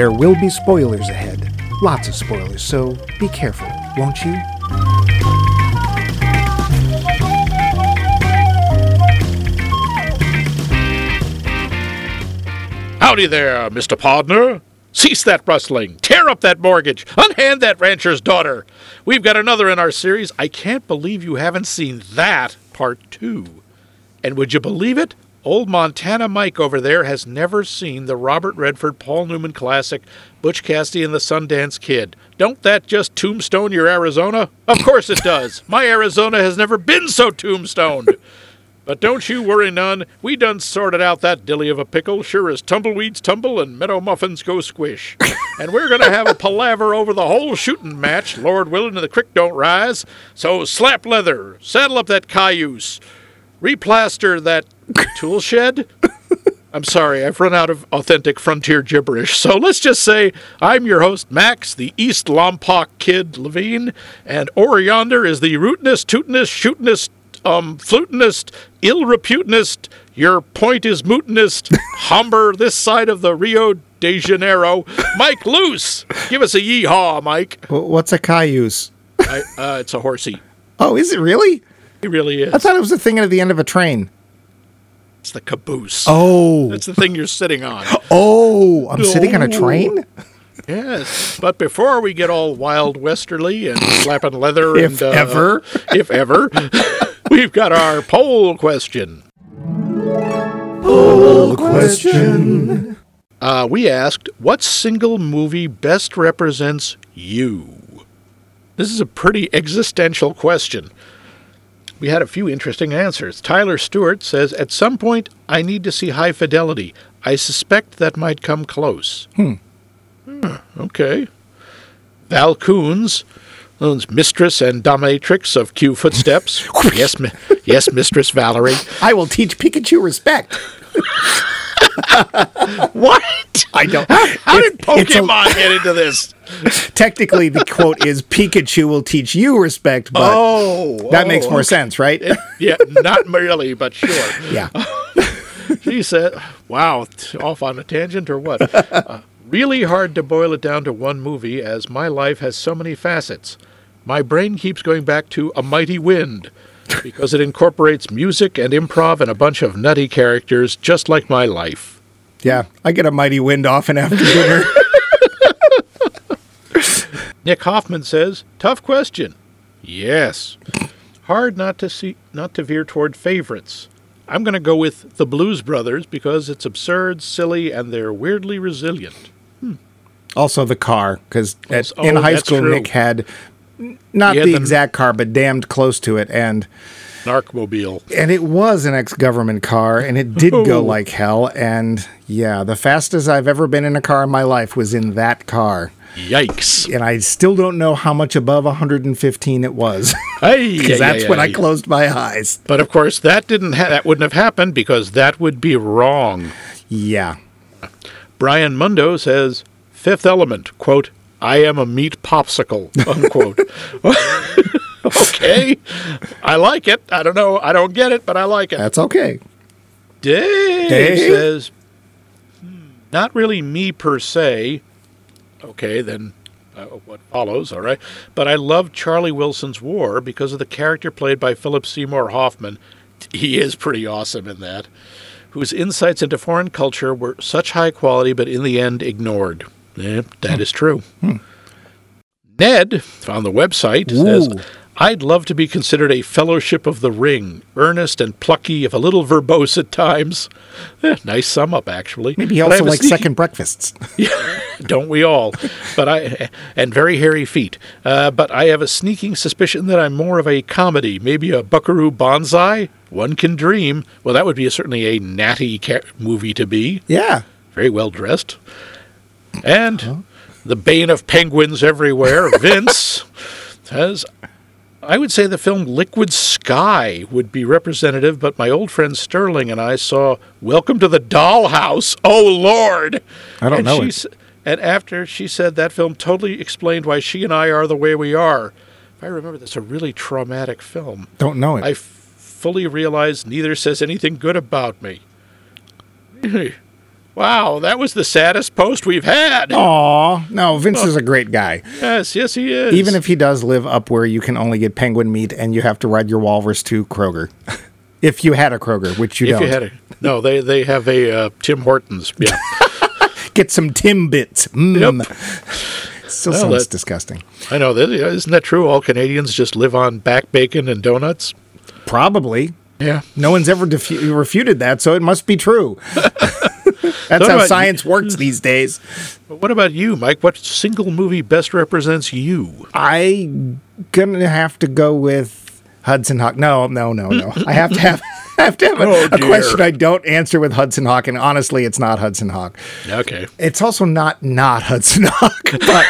There will be spoilers ahead. Lots of spoilers, so be careful, won't you? Howdy there, uh, Mr. Podner. Cease that rustling. Tear up that mortgage. Unhand that rancher's daughter. We've got another in our series. I can't believe you haven't seen that part two. And would you believe it? Old Montana Mike over there has never seen the Robert Redford Paul Newman classic, Butch Cassidy and the Sundance Kid. Don't that just tombstone your Arizona? Of course it does. My Arizona has never been so tombstoned. But don't you worry none. We done sorted out that dilly of a pickle, sure as tumbleweeds tumble and meadow muffins go squish. and we're going to have a palaver over the whole shooting match, Lord willing, and the creek don't rise. So slap leather, saddle up that cayuse, replaster that tool shed. I'm sorry, I've run out of authentic frontier gibberish. So let's just say I'm your host, Max, the East Lompoc Kid Levine, and over yonder is the rootinest, tootinest, shootinest, um, flutinist, ill reputinist, your point is mootinist, humber this side of the Rio de Janeiro, Mike Loose. Give us a yeehaw, Mike. What's a cayuse? I, uh, it's a horsey. Oh, is it really? It really is. I thought it was a thing at the end of a train. It's the caboose. Oh, That's the thing you're sitting on. oh, I'm sitting on a Oh. train? Yes, but before we get all wild westerly and slapping leather If and uh, ever. if ever, we've got our poll question. Poll question. Uh, we asked, what single movie best represents you? This is a pretty existential question. We had a few interesting answers. Tyler Stewart says, At some point, I need to see high fidelity. I suspect that might come close. Hmm. okay. Val Coons, owns mistress and dominatrix of Q Footsteps. yes, mi- yes, Mistress Valerie. I will teach Pikachu respect. What? I don't. How It- did it's a- Pokemon get into this? technically, the quote is Pikachu will teach you respect, but Oh, that makes oh, more sense, right? Yeah, not really, but sure. yeah. She said, wow, off on a tangent or what? Uh, really hard to boil it down to one movie as my life has so many facets. My brain keeps going back to A Mighty Wind because it incorporates music and improv and a bunch of nutty characters just like my life. Yeah. I get a mighty wind often after dinner. Nick Hoffman says, "Tough question." Yes. Hard not to see not to veer toward favorites. I'm going to go with The Blues Brothers because it's absurd, silly, and they're weirdly resilient. Hmm. also, the car, because in oh, high school, true. Nick had not the the- exact car, but damned close to it. And Narcmobile. and it was an ex-government car and it did go like hell and yeah the fastest i've ever been in a car in my life was in that car Yikes. and i still don't know how much above 115 it was Hey, because that's when i closed my eyes But of course, that didn't ha- that wouldn't have happened because that would be wrong. yeah Brian Mundo says, Fifth Element, quote, I am a meat popsicle, unquote. okay. I like it. I don't know. I don't get it, but I like it. that's okay Dave, Dave? says, "Hmm, not really me per se. Okay, then uh, what follows, all right. But I love Charlie Wilson's War because of the character played by Philip Seymour Hoffman. He is pretty awesome in that. Whose insights into foreign culture were such high quality, but in the end ignored. Eh, that is true. Ned on the website says, I'd love to be considered a fellowship of the ring, earnest and plucky, if a little verbose at times. Eh, nice sum up, actually. maybe he also a likes sneaky- second breakfasts Don't we all? But I and very hairy feet. Uh, but I have a sneaking suspicion that I'm more of a comedy, maybe a Buckaroo Banzai. One can dream. Well, that would be certainly a natty ca- movie to be. yeah Very well dressed, and the bane of penguins everywhere. Vince says. I would say the film Liquid Sky would be representative, but my old friend Sterling and I saw Welcome to the Dollhouse. Oh, Lord! I don't and know she And after she said that film totally explained why she and I are the way we are. If I remember, that's a really traumatic film. don't know it I f- fully realize neither says anything good about me. Wow, that was the saddest post we've had. Aw, no, Vince is a great guy. Yes, yes, he is. Even if he does live up where you can only get penguin meat and you have to ride your walrus to Kroger. if you had a Kroger, which you if don't. you had a no, they they have a uh, Tim Hortons. Yeah, Get some Timbits. Mm. Still Well, sounds that- disgusting. I know. That, isn't that true? All Canadians just live on back bacon and donuts. Probably. Yeah. No one's ever defu- refuted that, so it must be true. That's how science works these days. But what about you, Mike? What single movie best represents you? I gonna have to go with Hudson Hawk. No, no, no, no. I have to have I have to have a, Oh, a question I don't answer with Hudson Hawk, and honestly, it's not Hudson Hawk. Okay. It's also not not Hudson Hawk, but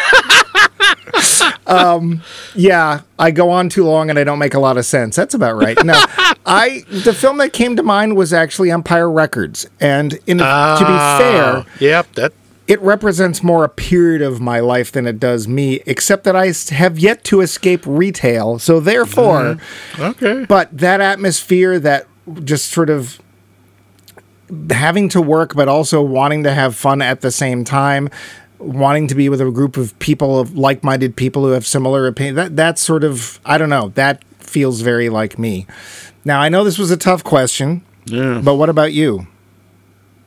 um, yeah, I go on too long and I don't make a lot of sense. That's about right. No, I the film that came to mind was actually Empire Records, and in to be fair, Yep. That. it represents more a period of my life than it does me, except that I have yet to escape retail. So therefore, Okay. but that atmosphere, that just sort of having to work, but also wanting to have fun at the same time, wanting to be with a group of people of like-minded people who have similar opinions. That that's sort of I don't know. That feels very like me. Now I know this was a tough question, Yeah. but what about you?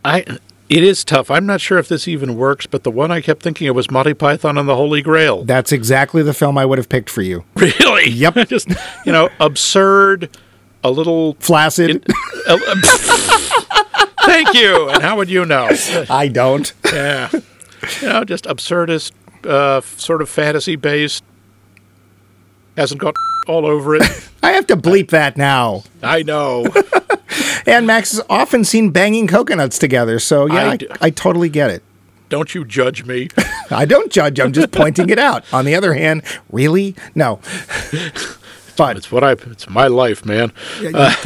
I. It is tough. I'm not sure if this even works, but the one I kept thinking of was Monty Python and the Holy Grail. That's exactly the film I would have picked for you. Really? Yep. Just you know, absurd, a little. Flaccid. Thank you. And how would you know? I don't. Yeah. You know, just absurdist, uh, sort of fantasy based. Hasn't got all over it. I have to bleep that now. I know. And Max is often seen banging coconuts together, so yeah, I I, I totally get it. Don't you judge me. I don't judge. I'm just pointing it out. On the other hand, really, no. But It's what I. It's my life, man.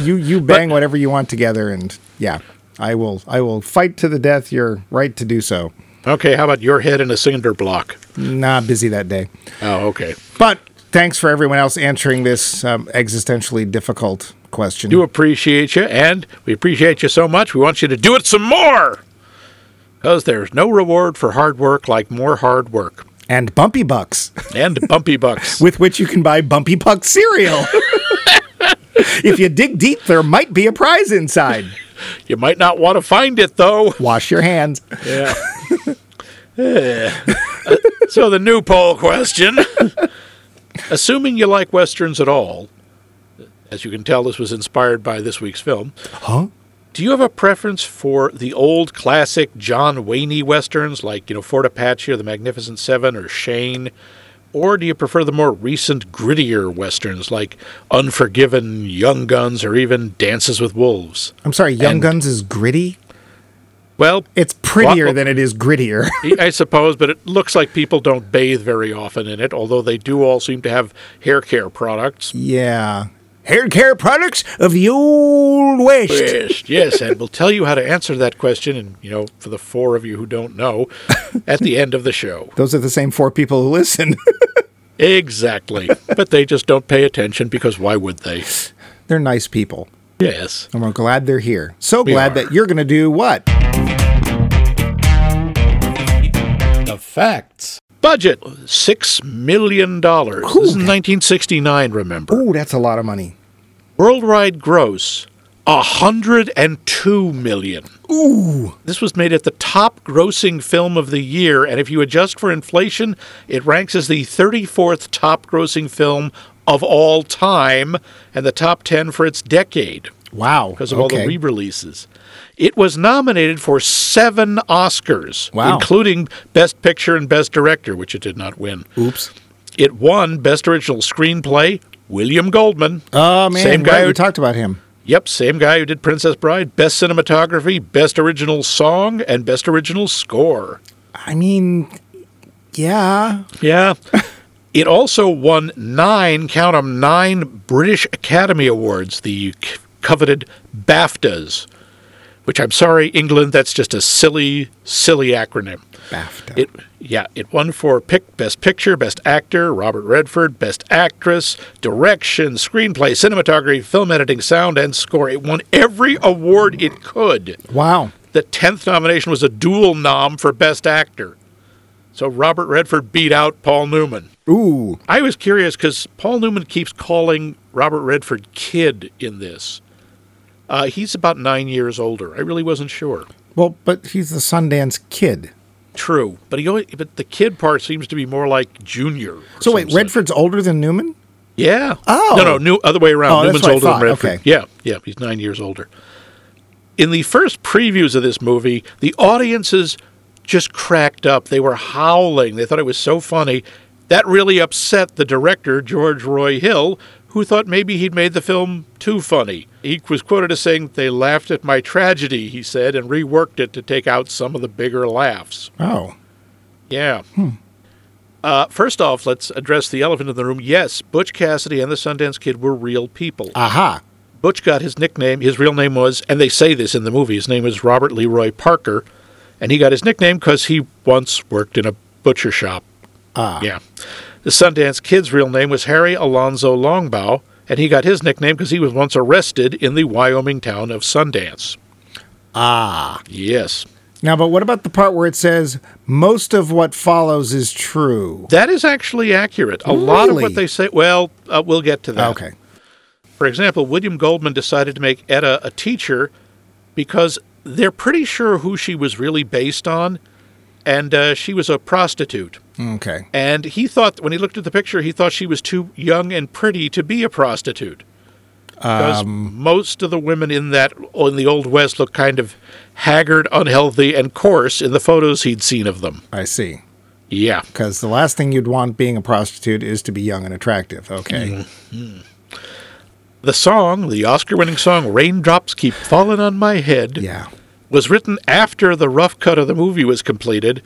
you you bang whatever you want together, and yeah, I will I will fight to the death. Your right to do so. Okay, how about your head in a cinder block? Not busy that day. Oh, okay. But thanks for everyone else answering this um, existentially difficult question. Do appreciate you, and we appreciate you so much. We want you to do it some more. Because there's no reward for hard work like more hard work. and Bumpy Bucks, And bumpy bucks. with which you can buy Bumpy Buck cereal. if you dig deep, there might be a prize inside. You might not want to find it, though. Wash your hands. Yeah. Uh, so the new poll question. Assuming you like westerns at all, as you can tell, this was inspired by this week's film. Huh? Do you have a preference for the old classic John Wayne westerns like, you know, Fort Apache or The Magnificent Seven or Shane? Or do you prefer the more recent, grittier westerns like Unforgiven, Young Guns, or even Dances with Wolves? I'm sorry, Young And- Guns is gritty. Well, It's prettier Well- than it is grittier. I suppose, but it looks like people don't bathe very often in it, although they do all seem to have hair care products. yeah. Hair care products of the old west. Yes, yes, and we'll tell you how to answer that question, and you know, for the four of you who don't know, at the end of the show. Those are the same four people who listen. Exactly, but they just don't pay attention because why would they? they're nice people. Yes. And we're glad they're here. So We glad are. that you're going to do what? The facts. Budget six million dollars. This is 1969. Remember, Ooh, that's a lot of money. worldwide gross a hundred and two million. Ooh. This was made at the top grossing film of the year, and if you adjust for inflation, it ranks as the 34th top grossing film of all time and the top 10 for its decade Wow. because of all the re releases. It was nominated for seven Oscars, Wow. including Best Picture and Best Director, which it did not win. Oops. It won Best Original Screenplay, William Goldman. Oh, man. Same guy right, who we talked about him. Yep, same guy who did Princess Bride, Best Cinematography, Best Original Song, and Best Original Score. I mean, yeah. Yeah. it also won nine, count 'em, nine British Academy Awards, the coveted BAFTAs, which I'm sorry, England, that's just a silly, silly acronym. BAFTA. It yeah, it won for pick best picture, best actor, Robert Redford, best actress, direction, screenplay, cinematography, film editing, sound and score. It won every award it could. wow. the 10th nomination was a dual nom for Best Actor. So Robert Redford beat out Paul Newman. Ooh. I was curious because Paul Newman keeps calling Robert Redford kid in this. Uh, he's about nine years older. I really wasn't sure. Well, but he's the Sundance kid. True, but he only, but the kid part seems to be more like junior. So wait, such. Redford's older than Newman? Yeah. Oh. No, no, new other way around. Oh, Newman's older than. Redford. Okay. Yeah, yeah, he's nine years older. In the first previews of this movie, the audiences just cracked up. They were howling. They thought it was so funny. That really upset the director, George Roy Hill, who thought maybe he'd made the film too funny. He was quoted as saying, They laughed at my tragedy, he said, and reworked it to take out some of the bigger laughs. Oh. Yeah. Uh, first off, let's address the elephant in the room. Yes, Butch Cassidy and the Sundance Kid were real people. Aha. Butch got his nickname. His real name was, and they say this in the movie, his name was Robert Leroy Parker. And he got his nickname because he once worked in a butcher shop. Ah. Yeah. The Sundance Kid's real name was Harry Alonzo Longabaugh, and he got his nickname because he was once arrested in the Wyoming town of Sundance. Ah. Yes. Now, but what about the part where it says most of what follows is true? That is actually accurate. A lot of what they say, well, uh, we'll get to that. Okay. For example, William Goldman decided to make Etta a teacher because they're pretty sure who she was really based on, and uh, she was a prostitute. Okay. And he thought, when he looked at the picture, he thought she was too young and pretty to be a prostitute. Because um, most of the women in that in the Old West looked kind of haggard, unhealthy, and coarse in the photos he'd seen of them. I see. Yeah. Because the last thing you'd want being a prostitute is to be young and attractive. Okay. Mm-hmm. The song, the Oscar winning song, Raindrops Keep Falling on My Head, Yeah. was written after the rough cut of the movie was completed.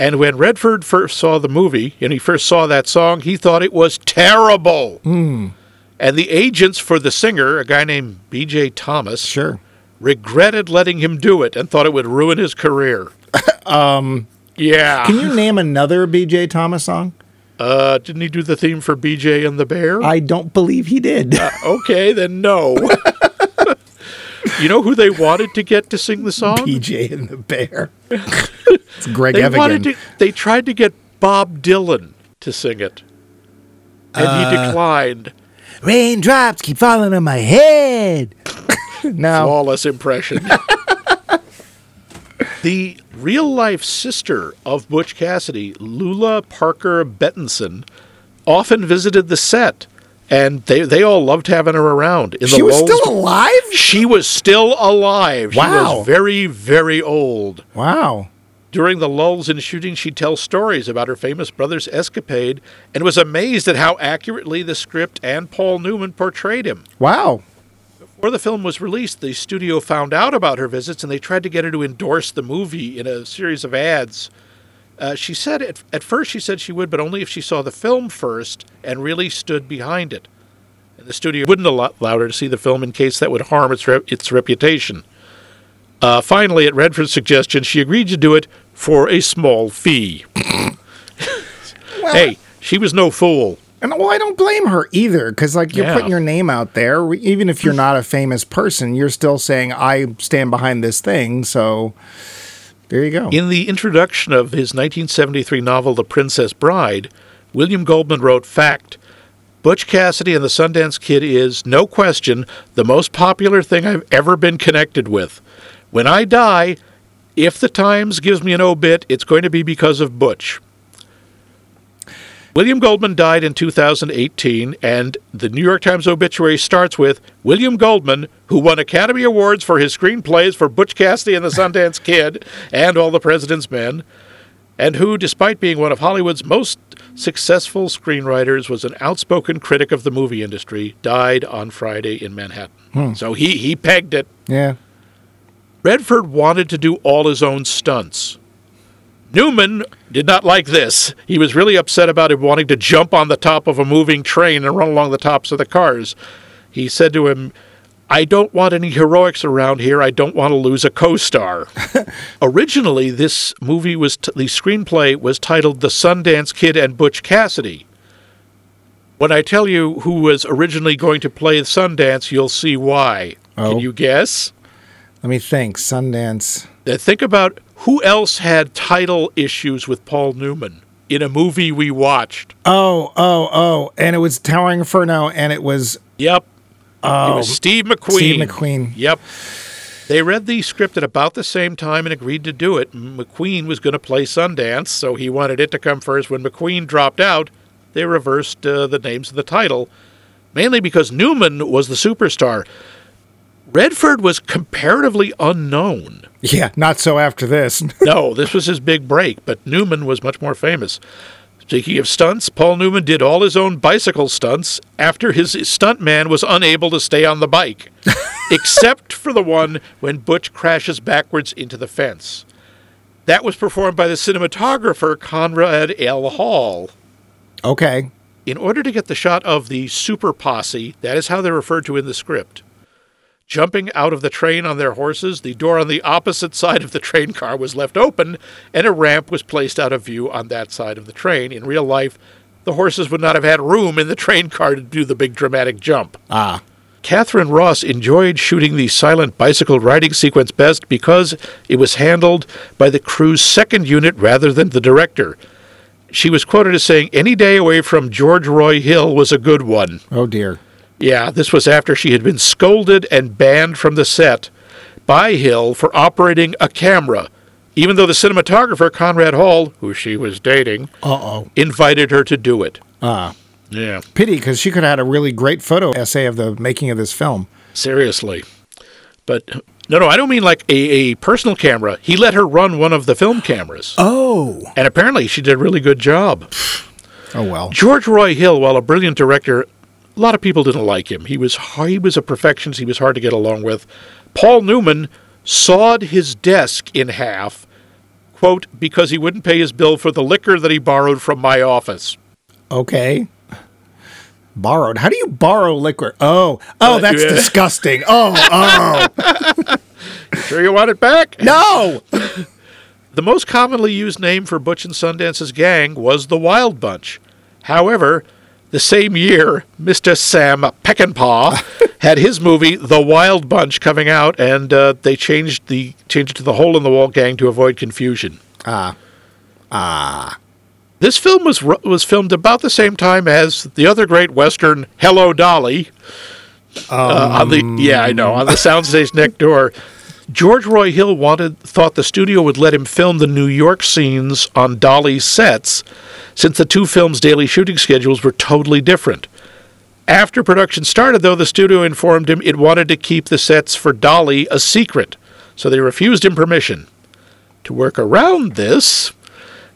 And when Redford first saw the movie and he first saw that song, he thought it was terrible. And the agents for the singer, a guy named B.J. Thomas, Sure. regretted letting him do it and thought it would ruin his career. um, yeah. Can you name another BJ Thomas song? uh, didn't he do the theme for B.J. and the Bear? I don't believe he did. okay, then no. you know who they wanted to get to sing the song? BJ and the Bear. it's Greg They Evigan. wanted to. They tried to get Bob Dylan to sing it, and he uh, declined. Raindrops keep falling on my head. no. Flawless impression. the real life sister of Butch Cassidy, Lula Parker Betenson, often visited the set, and they they all loved having her around. In She the was lulls- still alive? She was still alive. She Wow. was very, very old. Wow. During the lulls in shooting, she'd tell stories about her famous brother's escapade and was amazed at how accurately the script and Paul Newman portrayed him. Wow. Before the film was released, the studio found out about her visits and they tried to get her to endorse the movie in a series of ads. Uh, she said at, at first she said she would, but only if she saw the film first and really stood behind it. And the studio wouldn't allow her to see the film in case that would harm its re- its reputation. Uh, finally, at Redford's suggestion, she agreed to do it for a small fee. hey, she was no fool. And well, I don't blame her either, because like you're Yeah. putting your name out there. Even if you're not a famous person, you're still saying I stand behind this thing. So there you go. In the introduction of his 1973 novel, The Princess Bride, William Goldman wrote Fact Butch Cassidy and the Sundance Kid is, no question, the most popular thing I've ever been connected with. When I die, if the Times gives me an obit, it's going to be because of Butch. William Goldman died in 2018, and the New York Times obituary starts with William Goldman, who won Academy Awards for his screenplays for Butch Cassidy and the Sundance Kid and All the President's Men, and who, despite being one of Hollywood's most successful screenwriters, was an outspoken critic of the movie industry, died on Friday in Manhattan. Hmm. So he, he pegged it. yeah. Redford wanted to do all his own stunts. Newman did not like this. He was really upset about him wanting to jump on the top of a moving train and run along the tops of the cars. He said to him, I don't want any heroics around here. I don't want to lose a co-star. Originally, this movie was t- the screenplay was titled The Sundance Kid and Butch Cassidy. When I tell you who was originally going to play Sundance, you'll see why. Oh. Can you guess? Let me think. Sundance. Uh, Think about who else had title issues with Paul Newman in a movie we watched. Oh, oh, oh. And it was Towering Inferno, and it was Yep. it was Steve McQueen. Oh, Steve McQueen. Yep. They read the script at about the same time and agreed to do it. McQueen was going to play Sundance, so he wanted it to come first. When McQueen dropped out, they reversed uh, the names of the title, mainly because Newman was the superstar. Redford was comparatively unknown. Yeah, not so after this. No, this was his big break, but Newman was much more famous. Speaking of stunts, Paul Newman did all his own bicycle stunts after his stuntman was unable to stay on the bike, except for the one when Butch crashes backwards into the fence. That was performed by the cinematographer Conrad L. Hall. okay. In order to get the shot of the super posse, that is how they're referred to in the script, jumping out of the train on their horses, the door on the opposite side of the train car was left open, and a ramp was placed out of view on that side of the train. In real life, the horses would not have had room in the train car to do the big dramatic jump. Ah. Katharine Ross enjoyed shooting the silent bicycle riding sequence best because it was handled by the crew's second unit rather than the director. She was quoted as saying, Any day away from George Roy Hill was a good one. Oh, dear. Yeah, this was after she had been scolded and banned from the set by Hill for operating a camera, even though the cinematographer, Conrad Hall, who she was dating, Uh oh. invited her to do it. Ah. Yeah, Pity, because she could have had a really great photo essay of the making of this film. seriously. But no, no, I don't mean like a, a personal camera. He let her run one of the film cameras. Oh. And apparently she did a really good job. Oh, well. George Roy Hill, while a brilliant director, a lot of people didn't like him. He was he was a perfectionist. He was hard to get along with. Paul Newman sawed his desk in half, quote, because he wouldn't pay his bill for the liquor that he borrowed from my office. Okay. Borrowed. How do you borrow liquor? Oh, oh, Uh, that's disgusting. Oh, oh. Sure you want it back? no. The most commonly used name for Butch and Sundance's gang was the Wild Bunch. However, the same year, Mr. Sam Peckinpah had his movie The Wild Bunch coming out, and uh, they changed the changed it to the Hole in the Wall Gang to avoid confusion. Ah. Ah. This film was was filmed about the same time as the other great western Hello Dolly. uh, on the yeah, I know on the soundstage next door. George Roy Hill wanted thought the studio would let him film the New York scenes on Dolly's sets, since the two films' daily shooting schedules were totally different. After production started, though, the studio informed him it wanted to keep the sets for Dolly a secret, so they refused him permission. To work around this,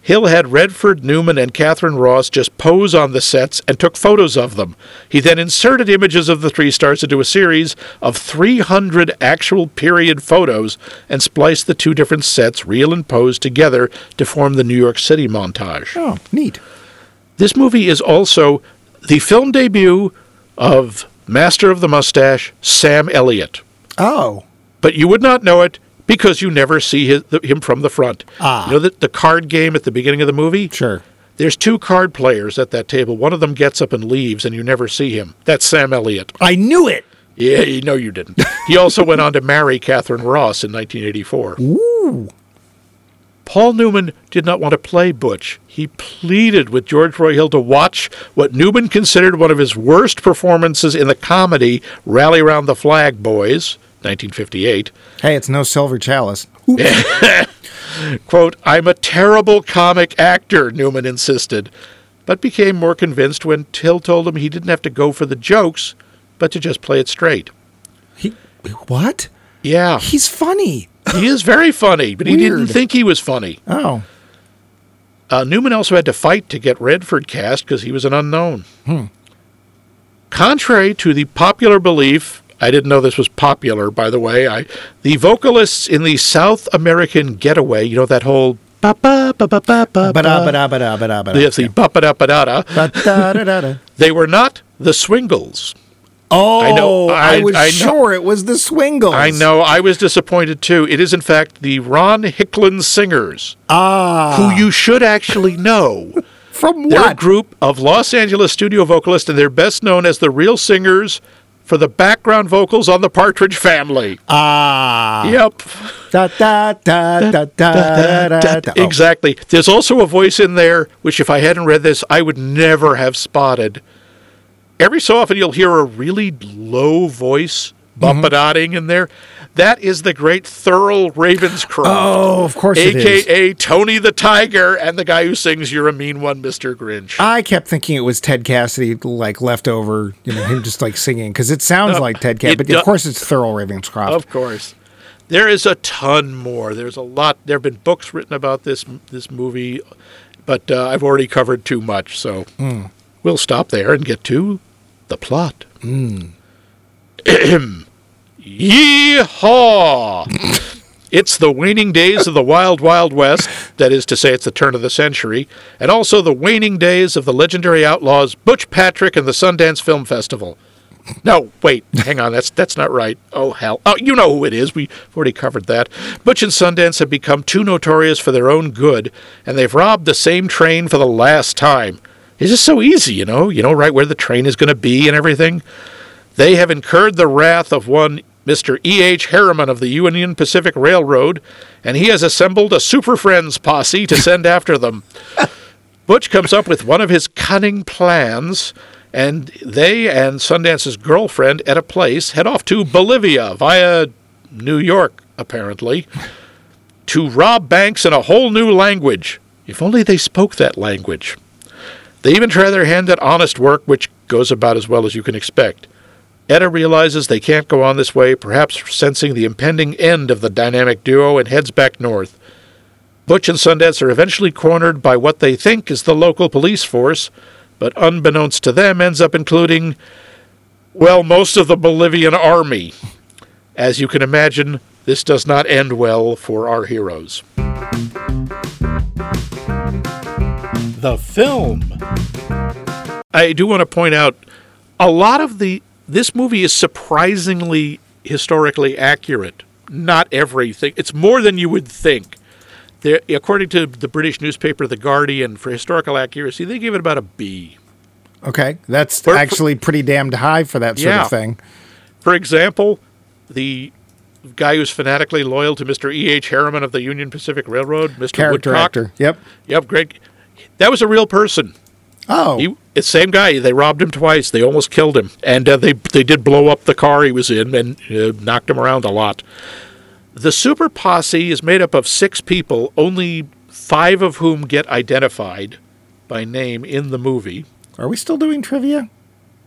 Hill had Redford, Newman, and Katharine Ross just pose on the sets and took photos of them. He then inserted images of the three stars into a series of 300 actual period photos and spliced the two different sets, real and posed, together to form the New York City montage. Oh, neat. This movie is also the film debut of Master of the Mustache, Sam Elliott. Oh. But you would not know it because you never see his, the, him from the front. Ah. You know the, the card game at the beginning of the movie? Sure. There's two card players at that table. One of them gets up and leaves, and you never see him. That's Sam Elliott. I knew it. Yeah, you know you didn't. he also went on to marry Katharine Ross in 1984. Ooh. Paul Newman did not want to play Butch. He pleaded with George Roy Hill to watch what Newman considered one of his worst performances in the comedy Rally Round the Flag Boys, 1958. Hey, it's no silver chalice. Quote, I'm a terrible comic actor, Newman insisted, but became more convinced when Hill told him he didn't have to go for the jokes, but to just play it straight. He, what? Yeah, He's funny. he is very funny, but he didn't think he was funny. Oh. Uh, Newman also had to fight to get Redford cast because he was an unknown. Contrary to the popular belief, I didn't know this was popular, by the way. I the vocalists in the South American Getaway, you know that whole ba ba ba ba ba ba Ba-da, ba-da, ba-da, ba-da, ba-da. Yes, the ba ba da ba da da. They were not the Swingles. Oh, I know, I- was I know. sure it was the Swingles. I know. I was disappointed too. It is in fact the Ron Hicklin Singers, Ah. who you should actually know. From They're a what? group of Los Angeles studio vocalists, and they're best known as the Real Singers, for the background vocals on the Partridge Family. Ah. Yep. Da, da, da, da, da, da, da. Exactly. There's also a voice in there, which if I hadn't read this, I would never have spotted. Every so often you'll hear a really low voice Mm-hmm. bumpadotting in there. That is the great Thurl Ravenscroft. Oh, of course it is. AKA Tony the Tiger and the guy who sings You're a Mean One, Mr. Grinch. I kept thinking it was Ted Cassidy, like left over, you know, him just like singing because it sounds like Ted Cassidy, but of course it's Thurl Ravenscroft. Of course. There is a ton more. There's a lot. There have been books written about this this movie, but uh, I've already covered too much, so Hmm. we'll stop there and get to the plot. Hmm. Yeehaw! it's the waning days of the Wild Wild West. That is to say, it's the turn of the century, and also the waning days of the legendary outlaws Butch Patrick and the Sundance Film Festival. No, wait, hang on. That's that's not right. Oh hell! Oh, you know who it is. We've already covered that. Butch and Sundance have become too notorious for their own good, and they've robbed the same train for the last time. It's just so easy, you know. You know right where the train is going to be and everything. They have incurred the wrath of one Mr. E. H. Harriman of the Union Pacific Railroad, and he has assembled a Super Friends posse to send after them. Butch comes up with one of his cunning plans, and they and Sundance's girlfriend at a place head off to Bolivia via New York, apparently, to rob banks in a whole new language. If only they spoke that language. They even try their hand at honest work, which goes about as well as you can expect. Etta realizes they can't go on this way, perhaps sensing the impending end of the dynamic duo, and heads back north. Butch and Sundance are eventually cornered by what they think is the local police force, but unbeknownst to them, ends up including, well, most of the Bolivian army. As you can imagine, this does not end well for our heroes. The film. I do want to point out a lot of the this movie is surprisingly historically accurate. Not everything. It's more than you would think. According to the British newspaper The Guardian, for historical accuracy, they gave it about a B. Okay, that's For- actually pretty damned high for that sort Yeah. of thing. For example, the guy who's fanatically loyal to Mr. E. H. Harriman of the Union Pacific Railroad, Mr. Character Woodcock. actor. Yep. Yep, great. That was a real person. Oh, He, it's same guy. They robbed him twice. They almost killed him, and uh, they they did blow up the car he was in and uh, knocked him around a lot. The super posse is made up of six people, only five of whom get identified by name in the movie. are we still doing trivia?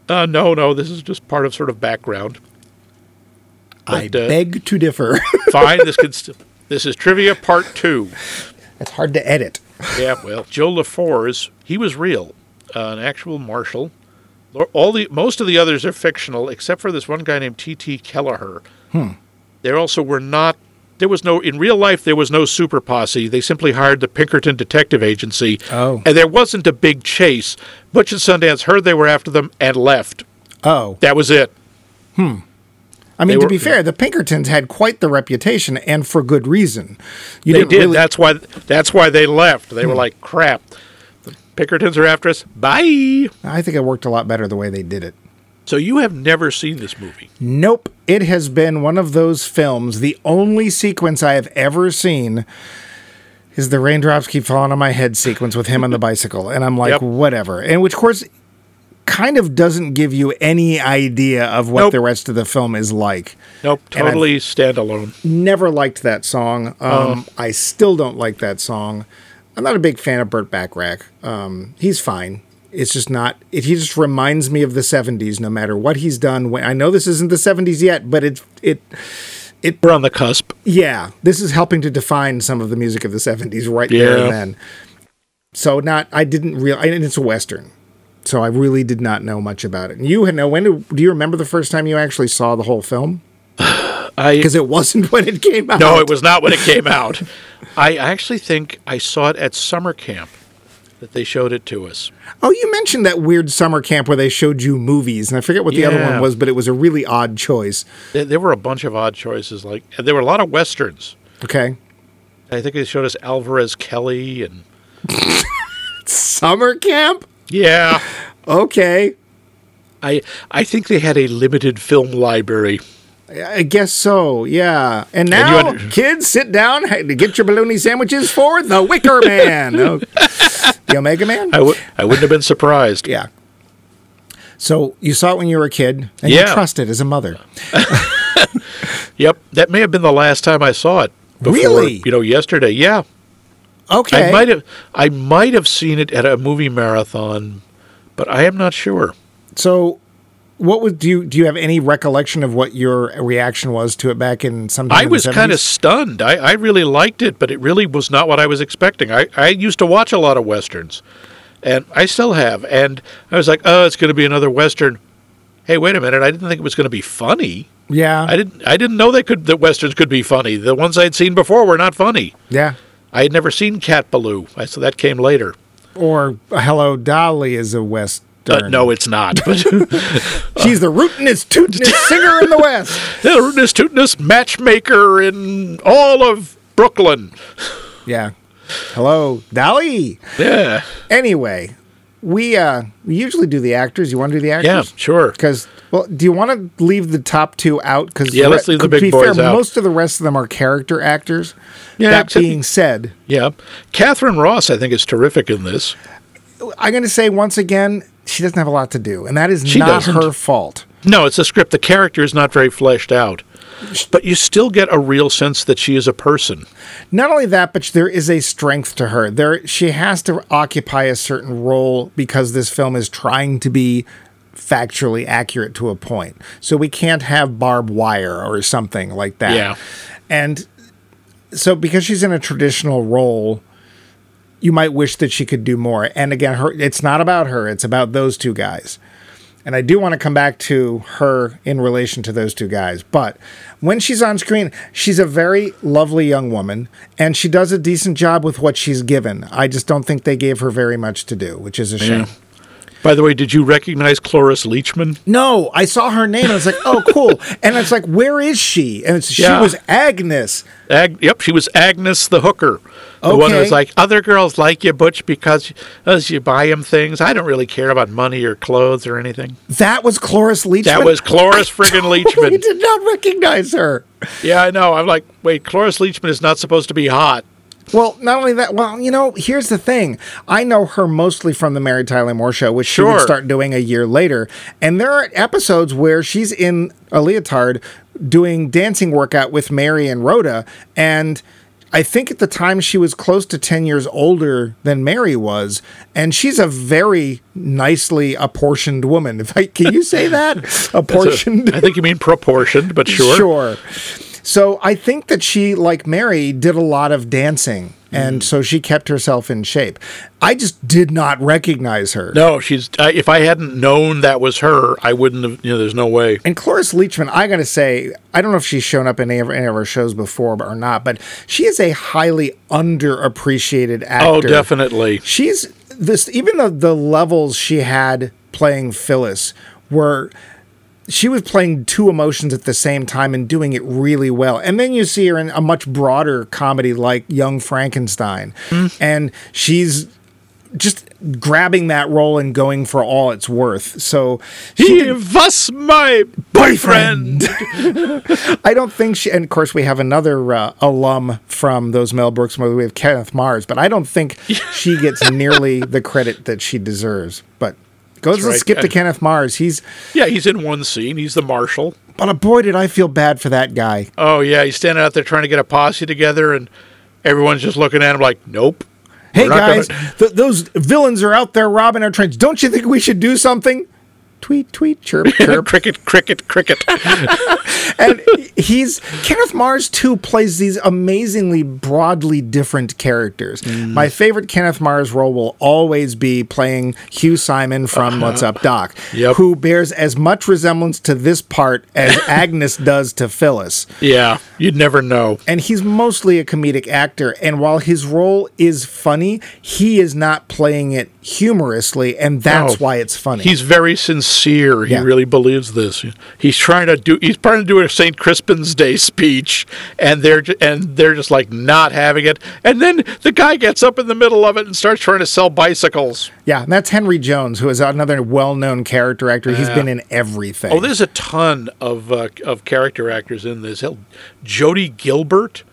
Uh, no, no, this is just part of sort of background. I But, uh, beg to differ. Fine, this could st- this is trivia part two. it's hard to edit. Yeah, well, Joe Lefors, he was real, uh, an actual marshal. All the most of the others are fictional, except for this one guy named T.T. Kelleher. Hmm. There also were not. There was no in real life. There was no super posse. They simply hired the Pinkerton Detective Agency, Oh. and there wasn't a big chase. Butch and Sundance heard they were after them and left. Oh, That was it. Hmm. I mean, They to were- be fair, the Pinkertons had quite the reputation, and for good reason. You they did. really. Hmm. That's why. That's why they left. They were like, "Crap, Pinkertons are after us. Bye." I think it worked a lot better the way they did it. So you have never seen this movie. Nope. It has been one of those films. The only sequence I have ever seen is the raindrops keep falling on my head sequence with him on the bicycle. And I'm like, Yep. whatever. And which, of course, kind of doesn't give you any idea of what Nope. the rest of the film is like. Nope, totally standalone. Never liked that song. Um, I still don't like that song. I'm not a big fan of Burt Bacharach. Um, he's fine. It's just not. It, he just reminds me of the '70s. No matter what he's done. When, I know this isn't the '70s yet, but it's it it We're on the cusp. yeah, this is helping to define some of the music of the '70s right there and then. So not. I didn't real. And it's a western. So I really did not know much about it. And you had know when? Do, do you remember the first time you actually saw the whole film? I Because it wasn't when it came out. no, it was not when it came out. I actually think I saw it at summer camp that they showed it to us. Oh, you mentioned that weird summer camp where they showed you movies, and I forget what the other one was, but it was a really odd choice. There, there were a bunch of odd choices. Like there were a lot of westerns. Okay. I think they showed us Alvarez Kelly and Summer camp? yeah, Okay. I I think they had a limited film library. I guess so, yeah. And you now, under- kids, sit down to get your bologna sandwiches for the Wicker Man. Oh, the Omega Man? I w- I wouldn't have been surprised. Yeah. So you saw it when you were a kid, and you Yeah. trusted as a mother. Yep, that may have been the last time I saw it. Before, Really? You know, yesterday. Yeah, Okay. I might have I might have seen it at a movie marathon, but I am not sure. So, what would do you do? You have any recollection of what your reaction was to it back in sometime? I was kind of stunned. I, I really liked it, but it really was not what I was expecting. I, I used to watch a lot of westerns, and I still have. And I was like, oh, it's going to be another western. Hey, wait a minute! I didn't think it was going to be funny. Yeah. I didn't. I didn't know they could. That westerns could be funny. The ones I'd seen before were not funny. yeah. I had never seen Cat Ballou. I so that came later. Or Hello Dolly is a western. Uh, no, it's not. But she's the rootinest, tootinest singer in the West. the rootinest, tootinest matchmaker in all of Brooklyn. Yeah. Hello Dolly. Yeah, Anyway, we uh we usually do the actors. You want to do the actors? yeah, sure. Because well, do you want to leave the top two out? Because Yeah, let's leave the big to be boys fair, out. most of the rest of them are character actors. Yeah, that except- being said, Yeah, Katharine Ross, I think, is terrific in this. I'm going to say once again, she doesn't have a lot to do, and that is She not doesn't. her fault. No, it's a script. The character is not very fleshed out, but you still get a real sense that she is a person. Not only that, but there is a strength to her. There, she has to occupy a certain role because this film is trying to be factually accurate to a point. So we can't have barbed wire or something like that. Yeah. And so because she's in a traditional role, you might wish that she could do more. And again, her it's not about her, it's about those two guys. And I do want to come back to her in relation to those two guys. But when she's on screen, she's a very lovely young woman and she does a decent job with what she's given. I just don't think they gave her very much to do, which is a shame. Yeah. By the way, did you recognize Cloris Leachman? No, I saw her name and I was like, oh, cool. and it's like, where is she? And it's, Yeah. she was Agnes. Ag- yep, she was Agnes the hooker. The one who was like, other girls like you, Butch, because as you buy them things. I don't really care about money or clothes or anything. That was Cloris Leachman. That was Cloris friggin' I Leachman. did not recognize her. Yeah, I know. I'm like, wait, Cloris Leachman is not supposed to be hot. Well, not only that, well, you know, here's the thing. I know her mostly from the Mary Tyler Moore show, which she would start doing a year later. And there are episodes where she's in a leotard doing dancing workout with Mary and Rhoda. And I think at the time she was close to 10 years older than Mary was. And she's a very nicely apportioned woman. If I, can you say that? Apportioned? I think you mean proportioned, but sure. Sure. So I think that she, like Mary, did a lot of dancing, and so she kept herself in shape. I just did not recognize her. No, she's. Uh, if I hadn't known that was her, I wouldn't have. You know, there's no way. And Cloris Leachman, I gotta say, I don't know if she's shown up in any of, any of our shows before or not, but she is a highly underappreciated actor. Oh, definitely. She's this even the the levels she had playing Phyllis were she was playing two emotions at the same time and doing it really well. And then you see her in a much broader comedy like Young Frankenstein. And she's just grabbing that role and going for all it's worth. So He was my boyfriend. I don't think she, and of course we have another uh, alum from those Mel Brooks movies. We have Kenneth Mars, but I don't think she gets nearly the credit that she deserves. But go let's right. skip to Kenneth Mars. He's, yeah, he's in one scene. He's the marshal. but boy, did I feel bad for that guy. Oh yeah, he's standing out there trying to get a posse together, and everyone's just looking at him like, "Nope." Hey guys, gonna- th- those villains are out there robbing our trains. Don't you think we should do something? Tweet, tweet, chirp, chirp. cricket, cricket, cricket. and he's Kenneth Mars too plays these amazingly broadly different characters. Mm. My favorite Kenneth Mars role will always be playing Hugh Simon from What's Up Doc, Uh-huh. Yep. who bears as much resemblance to this part as Agnes does to Phyllis. yeah, you'd never know. And he's mostly a comedic actor. And while his role is funny, he is not playing it humorously, and that's No. why it's funny. He's very sincere sincere. He Yeah. really believes this. He's trying to do. He's trying to do a St. Crispin's Day speech, and they're and they're just like not having it. And then the guy gets up in the middle of it and starts trying to sell bicycles. Yeah, and that's Henry Jones, who is another well-known character actor. He's Yeah. been in everything. Oh, there's a ton of uh, of character actors in this. Jody Gilbert,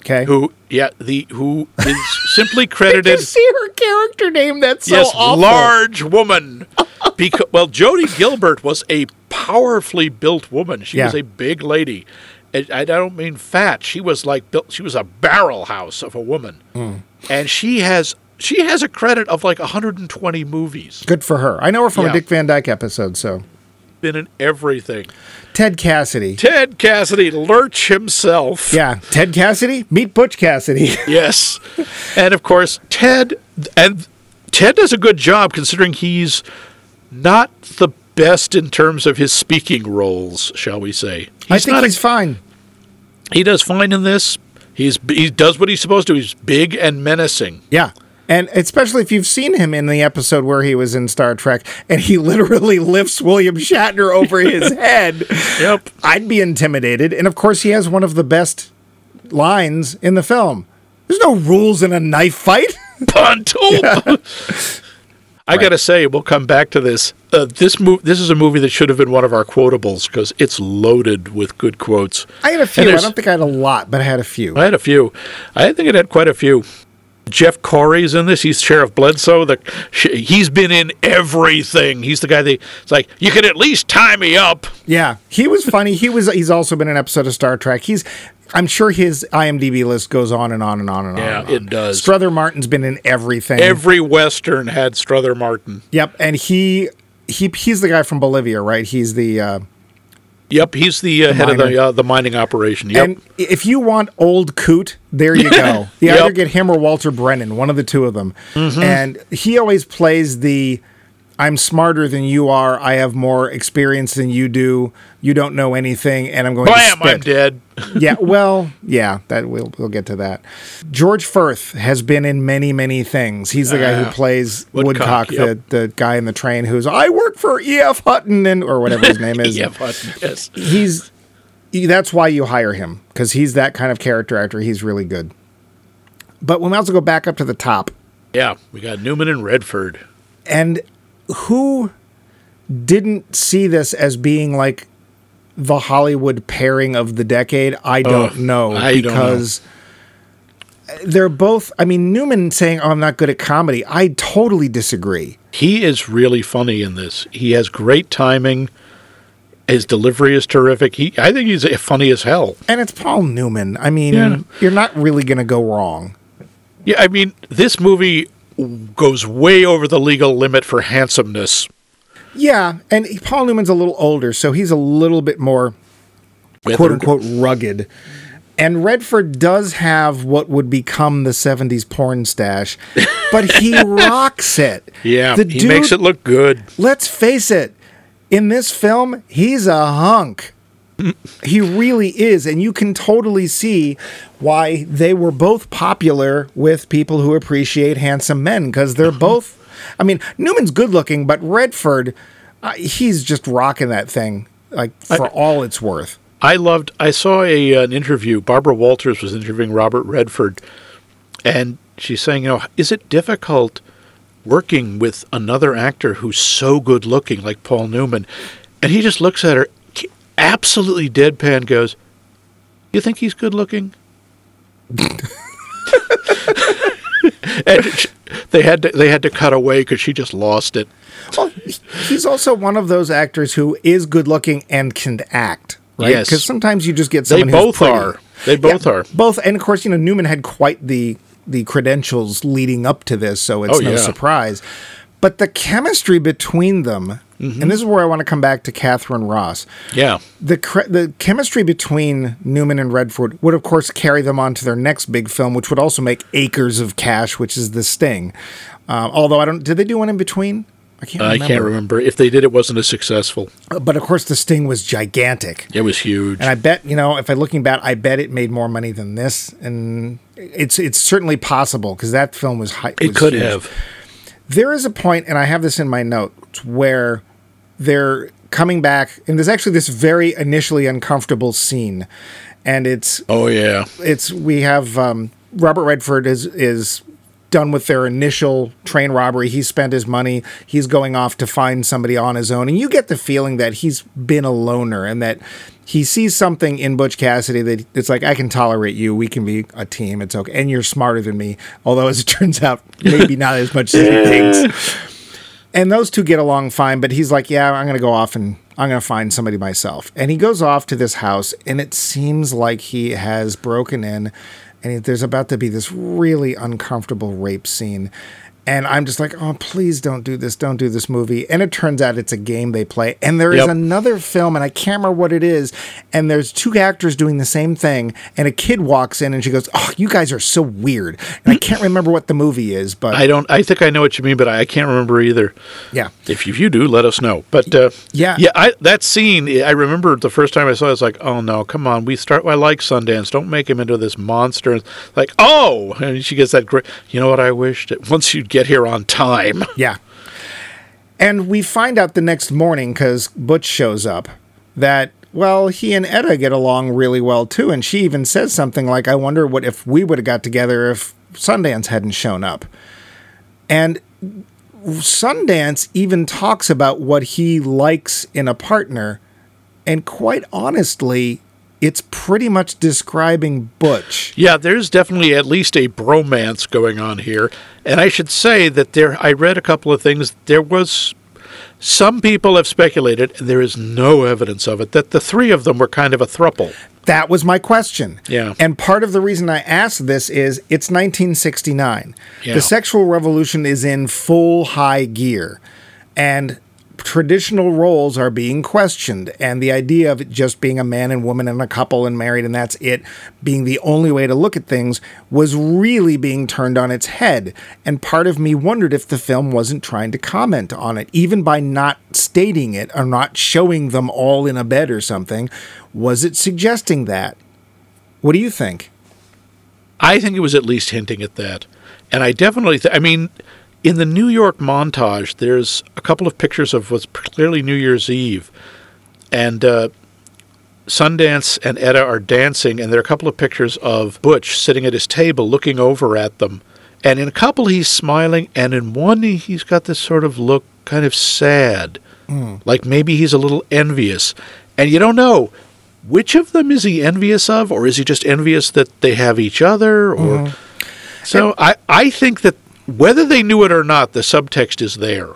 okay. who yeah, the who is simply Did you credited. see her character name? That's so yes, awful. large woman. because well, Jody Gilbert was a powerfully built woman. She was a big lady. And I don't mean fat. She was like built. She was a barrel house of a woman, Hmm. and she has she has a credit of like 120 movies. Good for her. I know her from Yeah. a Dick Van Dyke episode. So Been in everything. Ted Cassidy. Ted Cassidy, Lurch himself. Yeah, Ted Cassidy. Meet Butch Cassidy. Yes. And of course, Ted and Ted does a good job considering he's not the best in terms of his speaking roles, shall we say. I think not a- he's fine. he does fine in this. He's he does what he's supposed to. He's big and menacing. Yeah. And especially if you've seen him in the episode where he was in Star Trek and he literally lifts William Shatner over his head, Yep. I'd be intimidated. And of course, he has one of the best lines in the film. There's no rules in a knife fight. Punt. I got to say, we'll come back to this. Uh, this mov- this is a movie that should have been one of our quotables because it's loaded with good quotes. I had a few. I don't think I had a lot, but I had a few. I had a few. I think it had quite a few. Jeff Corey's in this. He's Sheriff Bledsoe. The sh- he's been in everything. He's the guy that it's like you can at least tie me up. Yeah, he was funny. He was. He's also been an episode of Star Trek. He's. I'm sure his IMDb list goes on and on and on and Yeah, on. on. it does. Strother Martin's been in everything. Every western had Strother Martin. yep, and he he he's the guy from Bolivia, right? He's the. Uh, Yep, he's the, uh, head of the uh, the mining operation. Yep. And if you want old Coot, there you go. You Yep. either get him or Walter Brennan, one of the two of them. Mm-hmm. And he always plays the I'm smarter than you are, I have more experience than you do, you don't know anything, and I'm going Bam! to I'm dead. yeah, well, yeah, that we'll we'll get to that. George Furth has been in many, many things. He's the guy who Ah, plays Woodcock, Woodcock, yep. the, the guy in the train who's I work for E.F. Hutton and or whatever his name is. E.F. Hutton. yes. He's that's why you hire him because he's that kind of character actor. He's really good. But we might also go back up to the top. Yeah, we got Newman and Redford. And who didn't see this as being like the Hollywood pairing of the decade? I don't Ugh, know I don't know. because they're both. I mean, Newman saying, "Oh, I'm not good at comedy." I totally disagree. He is really funny in this. He has great timing. His delivery is terrific. He, I think he's funny as hell. And it's Paul Newman. I mean, Yeah. you're not really going to go wrong. Yeah, I mean, this movie goes way over the legal limit for handsomeness. Yeah, and Paul Newman's a little older, so he's a little bit more quote unquote rugged. And Redford does have what would become the 70s porn stash, but he rocks it. Yeah, the he makes it look good. Let's face it, in this film, he's a hunk. He really is. And you can totally see why they were both popular with people who appreciate handsome men because they're both. I mean, Newman's good looking, but Redford, uh, he's just rocking that thing like for all it's worth. I loved. I saw a an interview. Barbara Walters was interviewing Robert Redford, and she's saying, you know, is it difficult working with another actor who's so good looking like Paul Newman? And he just looks at her, absolutely deadpan, goes, "You think he's good looking?" and they had to they had to cut away because she just lost it. Well, he's also one of those actors who is good looking and can act. Right? Yes. Because sometimes you just get They someone who's both pretty. are. They both are. Both, and of course, you know Newman had quite the the credentials leading up to this, so it's Oh, no yeah. surprise. But the chemistry between them, Mm-hmm. and this is where I want to come back to Katharine Ross. Yeah. The the chemistry between Newman and Redford would, of course, carry them on to their next big film, which would also make acres of cash, which is The Sting. Um, although I don't, did they do one in between? I can't. I can't remember if they did. It wasn't as successful. But of course, The Sting was gigantic. It was huge. And I bet, you know, if I'm looking back, I bet it made more money than this, and it's it's certainly possible because that film was high. it was could huge. have. There is a point, and I have this in my notes, where they're coming back, and there's actually this very initially uncomfortable scene, and it's Oh yeah. it's we have um, Robert Redford is is done with their initial train robbery. He spent his money. He's going off to find somebody on his own, and you get the feeling that he's been a loner and that he sees something in Butch Cassidy that it's like I can tolerate you. We can be a team. It's okay, and you're smarter than me. Although as it turns out, maybe not as much as he thinks. And those two get along fine, but he's like, Yeah, I'm going to go off and I'm going to find somebody myself. And he goes off to this house, and it seems like he has broken in, and there's about to be this really uncomfortable rape scene. And I'm just like, oh, please don't do this. Don't do this movie. And it turns out it's a game they play. And there is Yep. another film, and I can't remember what it is. And there's two actors doing the same thing. And a kid walks in and she goes, oh, you guys are so weird. And I can't remember what the movie is, but I don't. I think I know what you mean, but I can't remember either. yeah. If you, if you do, let us know. But uh, Yeah. yeah. I, that scene, I remember the first time I saw it. I was like, "Oh no, come on! We start. I like Sundance. Don't make him into this monster." Like, oh, and she gets that great. You know what? I wished once you'd get here on time. Yeah. And we find out the next morning because Butch shows up that well, he and Etta get along really well too, and she even says something like, "I wonder what if we would have got together if Sundance hadn't shown up." And Sundance even talks about what he likes in a partner, and quite honestly, it's pretty much describing Butch. Yeah, there's definitely at least a bromance going on here. And I should say that there I read a couple of things. There was some people have speculated, and there is no evidence of it, that the three of them were kind of a thruple. That was my question. Yeah. And part of the reason I asked this is it's 1969. Yeah. The sexual revolution is in full high gear. And traditional roles are being questioned. And the idea of just being a man and woman and a couple and married and that's it being the only way to look at things was really being turned on its head. And part of me wondered if the film wasn't trying to comment on it, even by not stating it or not showing them all in a bed or something. Was it suggesting that? What do you think? I think it was at least hinting at that. And I definitely, th- I mean, in the New York montage, there's a couple of pictures of what's clearly New Year's Eve. And uh, Sundance and Etta are dancing, and there are a couple of pictures of Butch sitting at his table looking over at them. And in a couple, he's smiling, and in one, he- he's got this sort of look kind of sad, like maybe he's a little envious. And you don't know which of them is he envious of, or is he just envious that they have each other? Or so I, I think that whether they knew it or not, the subtext is there.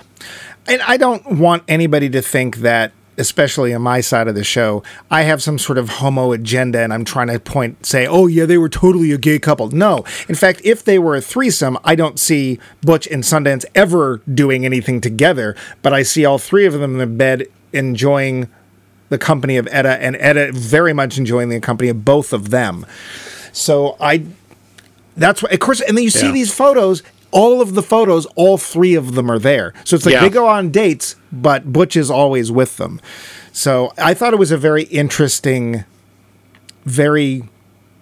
And I don't want anybody to think that, especially on my side of the show, I have some sort of homo agenda and I'm trying to point, say, oh, yeah, they were totally a gay couple. No. In fact, if they were a threesome, I don't see Butch and Sundance ever doing anything together, but I see all three of them in the bed enjoying the company of Etta and Etta very much enjoying the company of both of them. So I that's what, of course, and then you see Yeah. these photos. All of the photos, all three of them are there. So it's like Yeah. they go on dates, but Butch is always with them. So I thought it was a very interesting, very.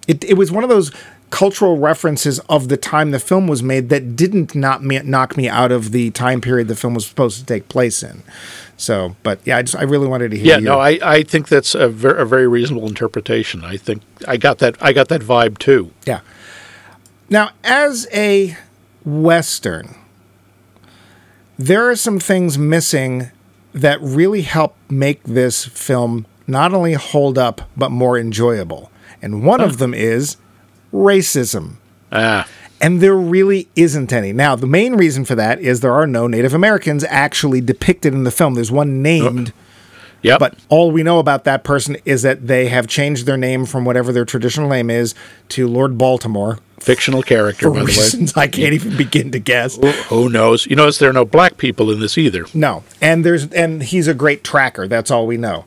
It it was one of those cultural references of the time the film was made that didn't not me, knock me out of the time period the film was supposed to take place in. So, but yeah, I just I really wanted to hear. Yeah, your- no, I, I think that's a, ver- a very reasonable interpretation. I think I got that I got that vibe too. Yeah. Now, as a Western, there are some things missing that really help make this film not only hold up, but more enjoyable. And one of them is racism. Ah, And there really isn't any. Now, the main reason for that is there are no Native Americans actually depicted in the film. There's one named. yep. But all we know about that person is that they have changed their name from whatever their traditional name is to Lord Baltimore fictional character, for by the way. reasons I can't even begin to guess. Who knows? You notice there are no black people in this either. No, and there's and he's a great tracker. That's all we know.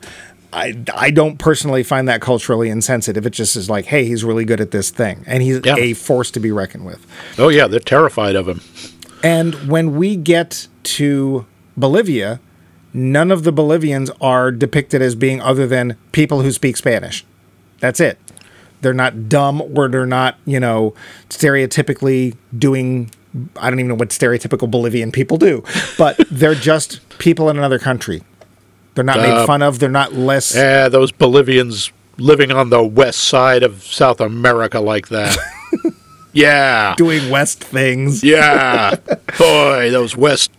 I, I don't personally find that culturally insensitive. It just is like, hey, he's really good at this thing, and he's Yeah. a force to be reckoned with. Oh yeah, they're terrified of him. And when we get to Bolivia, none of the Bolivians are depicted as being other than people who speak Spanish. That's it. They're not dumb or they're not, you know, stereotypically doing I don't even know what stereotypical Bolivian people do, but they're just people in another country. They're not made Uh, fun of. They're not less. Eh, those Bolivians living on the west side of South America like that. yeah. doing West things. Yeah. Boy, those West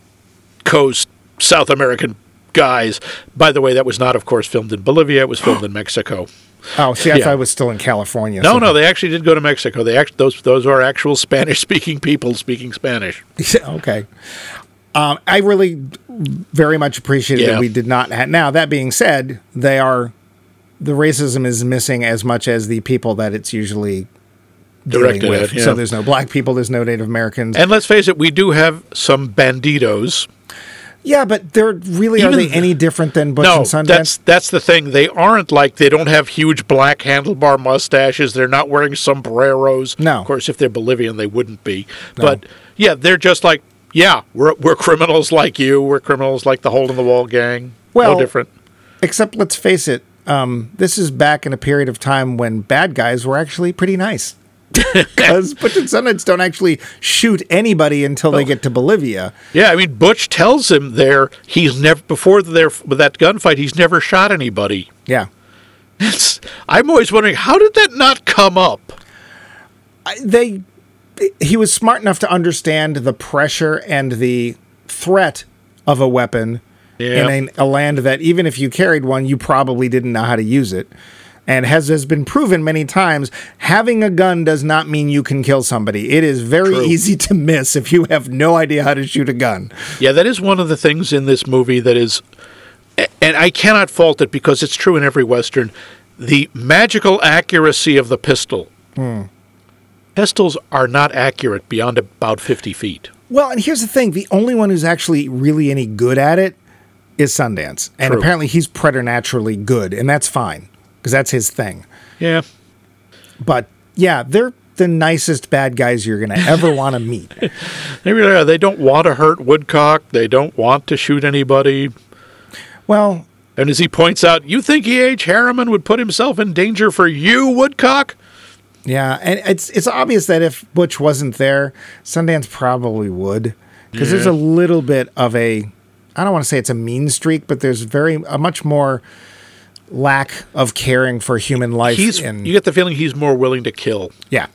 Coast South American guys. By the way, that was not, of course, filmed in Bolivia. It was filmed in Mexico. Oh, see, I Yeah. thought it was still in California. No, so- no, they actually did go to Mexico. They act, those those are actual Spanish-speaking people speaking Spanish. okay. Um, I really very much appreciated Yeah. that we did not. Ha- now that being said, they are the racism is missing as much as the people that it's usually Directed with. at, yeah. So there's no black people, there's no Native Americans. And let's face it, we do have some banditos. Yeah, but they're really are they any different than Butch No, and Sundance? that's that's the thing. They aren't like they don't have huge black handlebar mustaches. They're not wearing sombreros. No. of course, if they're Bolivian, they wouldn't be. But yeah, they're just like yeah, we're we're criminals like you. We're criminals like the hole in the wall gang. Well- no different. Except let's face it, um, this is back in a period of time when bad guys were actually pretty nice. Because Butch and Sundance don't actually shoot anybody until Oh. they get to Bolivia. Yeah, I mean, Butch tells him there he's never before there with that gunfight. He's never shot anybody. Yeah. It's, I'm always wondering how did that not come up? I- they he was smart enough to understand the pressure and the threat of a weapon Yeah. in a, a land that even if you carried one you probably didn't know how to use it and has has been proven many times having a gun does not mean you can kill somebody it is very True. easy to miss if you have no idea how to shoot a gun Yeah, that is one of the things in this movie that is, and I cannot fault it because it's true in every Western, the magical accuracy of the pistol. Hmm. Pistols are not accurate beyond about 50 feet. well and here's the thing the only one who's actually really any good at it is Sundance and True. apparently he's preternaturally good and that's fine because that's his thing Yeah. But yeah, they're the nicest bad guys you're going to ever want to meet. They really are. They don't want to hurt Woodcock. They don't want to shoot anybody. Well, And as he points out, you think E.H. Harriman would put himself in danger for you, Woodcock? yeah, and it's it's obvious that if Butch wasn't there, Sundance probably would because there's a little bit of a I don't want to say it's a mean streak, but there's very a much more lack of caring for human life He's you get the feeling he's more willing to kill. yeah.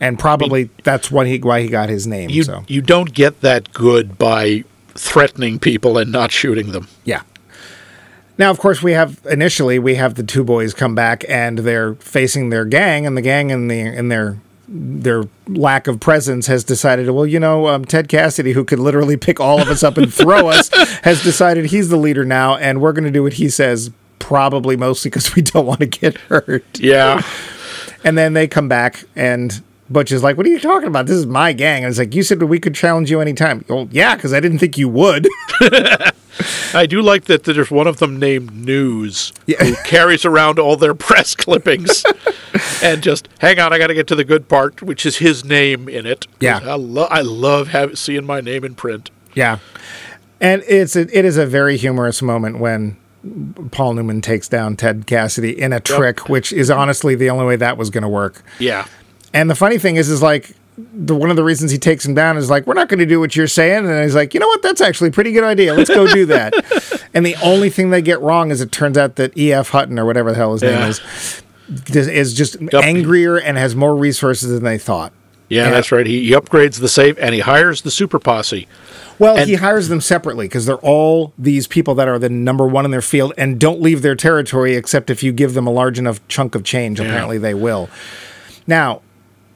And probably that's what he why he got his name. You so you don't get that good by threatening people and not shooting them. Yeah. Now, of course, we have initially we have the two boys come back and they're facing their gang, and the gang and the and their their lack of presence has decided, well, you know, um, Ted Cassidy, who could literally pick all of us up and throw us, has decided he's the leader now, and we're going to do what he says. Probably mostly because we don't want to get hurt. Yeah. And then they come back and. Butch is like, "What are you talking about? This is my gang." And it's like, "You said we could challenge you anytime." Well, yeah, because I didn't think you would. I do like that there's one of them named News Yeah. who carries around all their press clippings and just hang on, I got to get to the good part, which is his name in it. Yeah. I, lo- I love have, seeing my name in print. Yeah, and it's a, it is a very humorous moment when Paul Newman takes down Ted Cassidy in a trick, which is honestly the only way that was going to work. Yeah. And the funny thing is, is like the one of the reasons he takes him down is like we're not going to do what you're saying, and he's like, you know what, that's actually a pretty good idea. Let's go do that. and the only thing they get wrong is it turns out that E. F. Hutton or whatever the hell his name is is just angrier and has more resources than they thought. Yeah, Yeah. that's right. He, he upgrades the safe and he hires the super posse. Well, And- he hires them separately because they're all these people that are the number one in their field and don't leave their territory except if you give them a large enough chunk of change. Apparently, they will. Now,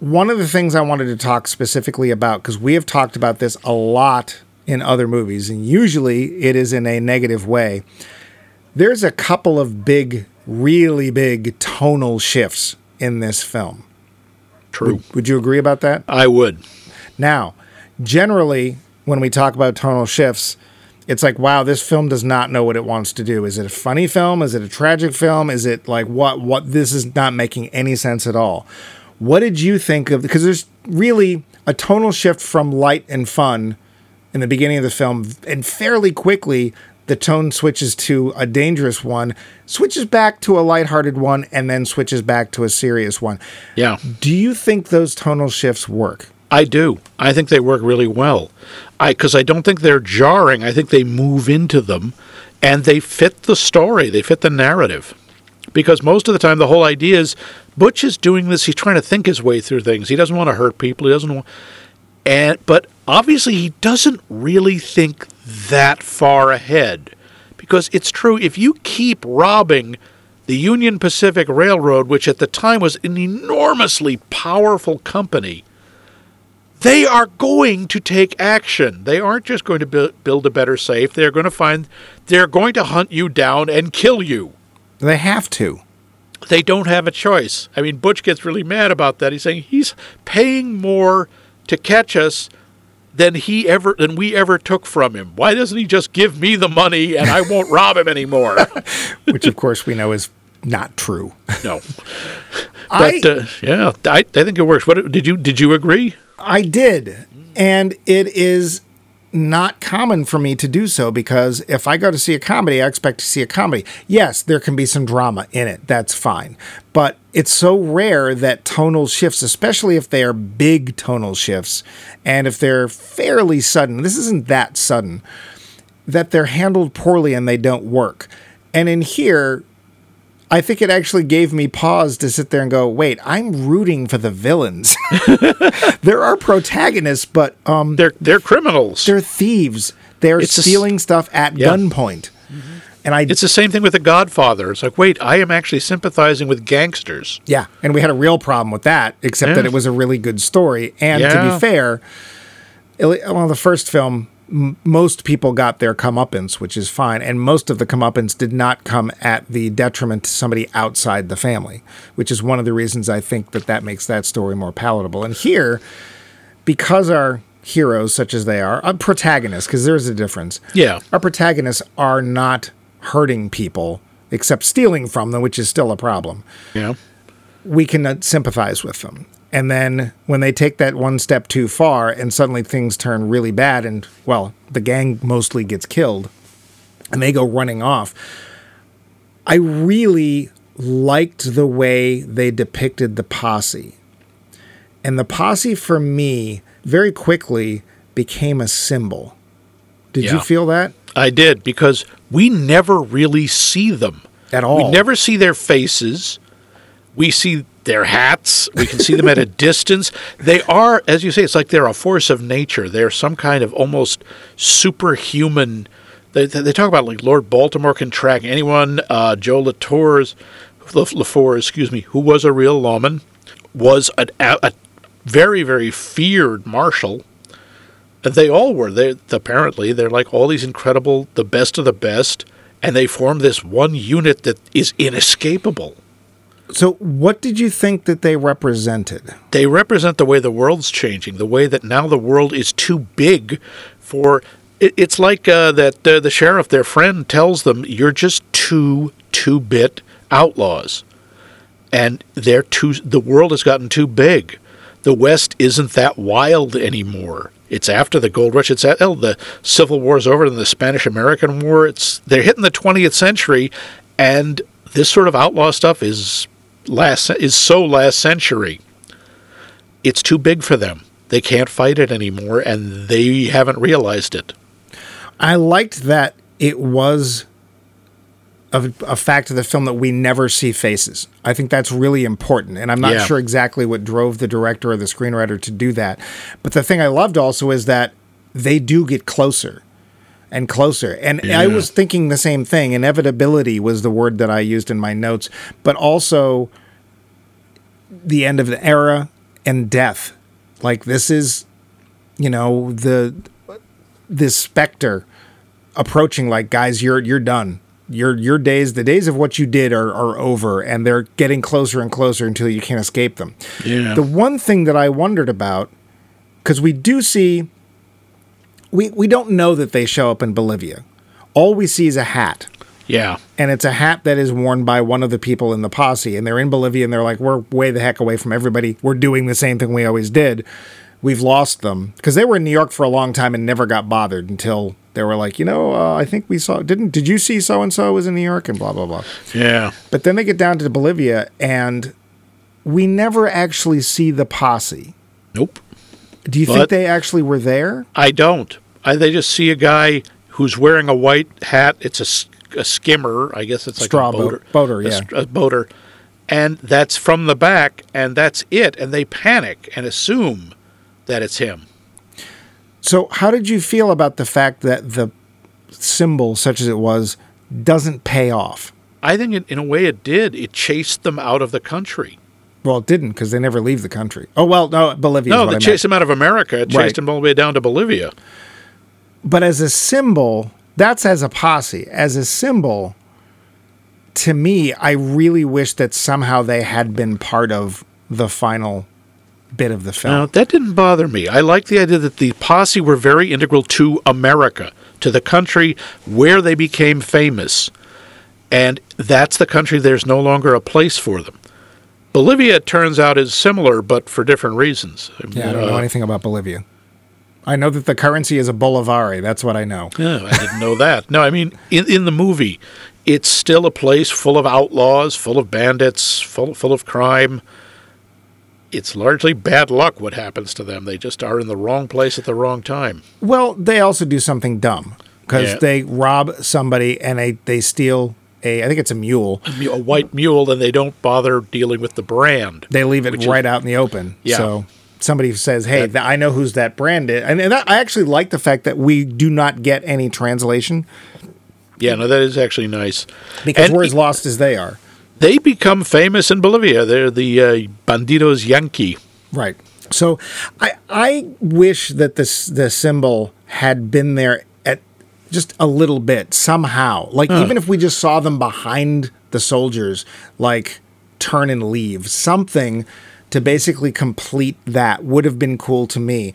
one of the things I wanted to talk specifically about, because we have talked about this a lot in other movies, and usually it is in a negative way. There's a couple of big, really big tonal shifts in this film. True. Would you agree about that? I would. Now, generally, when we talk about tonal shifts, it's like, wow, this film does not know what it wants to do. Is it a funny film? Is it a tragic film? Is it like what? What? This is not making any sense at all. What did you think of? Because there's really a tonal shift from light and fun in the beginning of the film, and fairly quickly the tone switches to a dangerous one, switches back to a lighthearted one, and then switches back to a serious one. Yeah. Do you think those tonal shifts work? I do. I think they work really well. I because I don't think they're jarring. I think they move into them, and they fit the story. They fit the narrative. Because most of the time, the whole idea is Butch is doing this. He's trying to think his way through things. He doesn't want to hurt people. He doesn't want, and but obviously he doesn't really think that far ahead. Because it's true, if you keep robbing the Union Pacific Railroad, which at the time was an enormously powerful company, they are going to take action. They aren't just going to build a better safe. They're going to find, they're going to hunt you down and kill you. They have to. They don't have a choice. I mean, Butch gets really mad about that. He's saying he's paying more to catch us than he ever than we ever took from him. Why doesn't he just give me the money and I won't rob him anymore? Which, of course, we know is not true. no. I- But uh, yeah, I, I think it works. What did you did you agree? I did. And it is not common for me to do so because if I go to see a comedy, I expect to see a comedy. Yes, there can be some drama in it. That's fine. But it's so rare that tonal shifts, especially if they are big tonal shifts and if they're fairly sudden, this isn't that sudden, that they're handled poorly and they don't work. And in here, I think it actually gave me pause to sit there and go, wait, I'm rooting for the villains. there are protagonists, but um, They're they're criminals. they're thieves. They're It's a stealing stuff at Yeah. gunpoint. And I, it's the same thing with The Godfather. It's like, wait, I am actually sympathizing with gangsters. yeah, and we had a real problem with that, except that it was a really good story. And to be fair, well, the first film, m- most people got their comeuppance, which is fine, and most of the comeuppance did not come at the detriment to somebody outside the family, which is one of the reasons I think that that makes that story more palatable. And here, because our heroes, such as they are, uh, protagonists, because there's a difference. Yeah. our protagonists are not hurting people except stealing from them, which is still a problem. Yeah. We can sympathize with them. And then when they take that one step too far and suddenly things turn really bad, and well, the gang mostly gets killed and they go running off. I really liked the way they depicted the posse. And the posse for me very quickly became a symbol. Did you feel that? I did because we never really see them At all. We never see their faces. We see their hats. We can see them at a distance. They are, as you say, it's like they're a force of nature. They're some kind of almost superhuman. They, they talk about like Lord Baltimore can track anyone. Uh, Joe Latour's, Lefors, excuse me, who was a real lawman, was a, a very very feared marshal. And they all were. They apparently they're like all these incredible, the best of the best, and they form this one unit that is inescapable. So, what did you think that they represented? They represent the way the world's changing, the way that now the world is too big for. It, it's like uh, that uh, the sheriff, their friend, tells them, "You're just two two-bit outlaws, and they're too. The world has gotten too big. The West isn't that wild anymore. It's after the gold rush. It's at, oh, the Civil War's over, and the Spanish-American War. It's they're hitting the 20th century, and this sort of outlaw stuff is last is so last century. It's too big for them. They can't fight it anymore, and they haven't realized it. I liked that it was a, a fact of the film that we never see faces. I think that's really important. And I'm not Yeah. sure exactly what drove the director or the screenwriter to do that. But the thing I loved also is that they do get closer and closer. And I was thinking the same thing. Inevitability was the word that I used in my notes, but also the end of the era and death. Like this is, you know, the this specter approaching like guys you're you're done your your days the days of what you did are, are over and they're getting closer and closer until you can't escape them Yeah. the one thing that i wondered about because we do see we we don't know that they show up in bolivia. All we see is a hat. Yeah. and it's a hat that is worn by one of the people in the posse. And they're in bolivia and they're like we're way the heck away from everybody. We're doing the same thing we always did. We've lost them. Because they were in new york for a long time and never got bothered until they were like you know uh, i think we saw didn't did you see so and so was in new york? and blah blah blah. Yeah. but then they get down to bolivia and we never actually see the posse. Nope. Do you think they actually were there? I don't. I, they just see a guy who's wearing a white hat. It's a skimmer. I guess it's like Straw a boat- boater. boater, yeah. str- a boater. And that's from the back, and that's it. And they panic and assume that it's him. So, how did you feel about the fact that the symbol, such as it was, doesn't pay off? I think in, in a way it did. It chased them out of the country. Well, it didn't because they never leave the country. Oh well, no, Bolivia. No, they I chased him out of America. It chased Right. him all the way down to Bolivia. But as a symbol, that's as a posse. As a symbol, to me, I really wish that somehow they had been part of the final bit of the film. Now, that didn't bother me. I like the idea that the posse were very integral to America, to the country where they became famous. And that's the country there's no longer a place for them. Bolivia, it turns out, is similar, but for different reasons. yeah, I don't know Uh, anything about Bolivia. I know that the currency is a bolivari. That's what I know. Yeah, I didn't know that. No, I mean, in, in the movie, it's still a place full of outlaws, full of bandits, full, full of crime. It's largely bad luck what happens to them. They just are in the wrong place at the wrong time. Well, they also do something dumb because Yeah. they rob somebody and they, they steal a, I think it's a mule. a white mule and they don't bother dealing with the brand. They leave it Which is- right out in the open. Yeah. So somebody says, "Hey, That- th- I know who's that brand is," and, and that, I actually like the fact that we do not get any translation Yeah, no, that is actually nice. because And we're as lost as they are. They become famous in Bolivia. They're the uh, Bandidos Yankee. Right. So I I wish that this the symbol had been there just a little bit somehow. Like even if we just saw them behind the soldiers, like turn and leave, something to basically complete that would have been cool to me.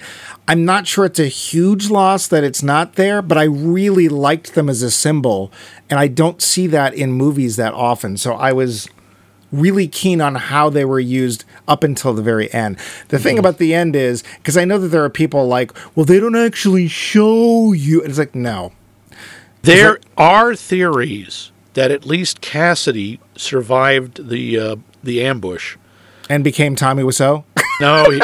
I'm not sure it's a huge loss that it's not there, but I really liked them as a symbol, and I don't see that in movies that often. So I was really keen on how they were used up until the very end. The thing mm-hmm. about the end is because I know that there are people like, well, they don't actually show you. And it's like, no, There are theories that at least Cassidy survived the uh, the ambush. and became Tommy Wiseau. No, he,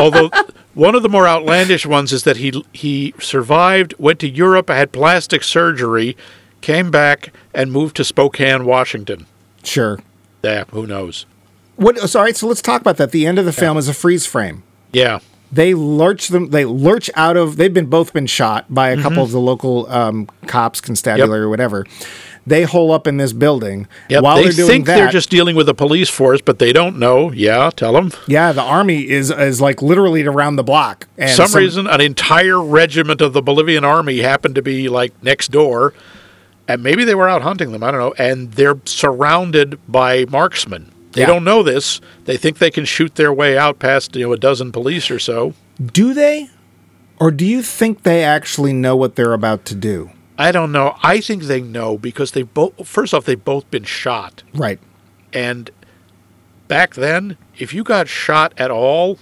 although one of the more outlandish ones is that he he survived, went to Europe, had plastic surgery, came back, and moved to Spokane, Washington. sure. Yeah, who knows? What? All right. So let's talk about that. The end of the film is a freeze frame. Yeah, They lurch them. They lurch out of. They've been both been shot by a couple of the local um, cops, constabulary or whatever. They hole up in this building yep. while they they're doing think that. they're just dealing with a police force, but they don't know. Yeah, tell them. yeah, the army is is like literally around the block. And some reason an entire regiment of the Bolivian army happened to be like next door, and maybe they were out hunting them. I don't know. And they're surrounded by marksmen. They Yeah. don't know this. They think they can shoot their way out past you know a dozen police or so. Do they? Or do you think they actually know what they're about to do? I don't know. I think they know because they both. First off, they've both been shot, Right. and back then, if you got shot at all.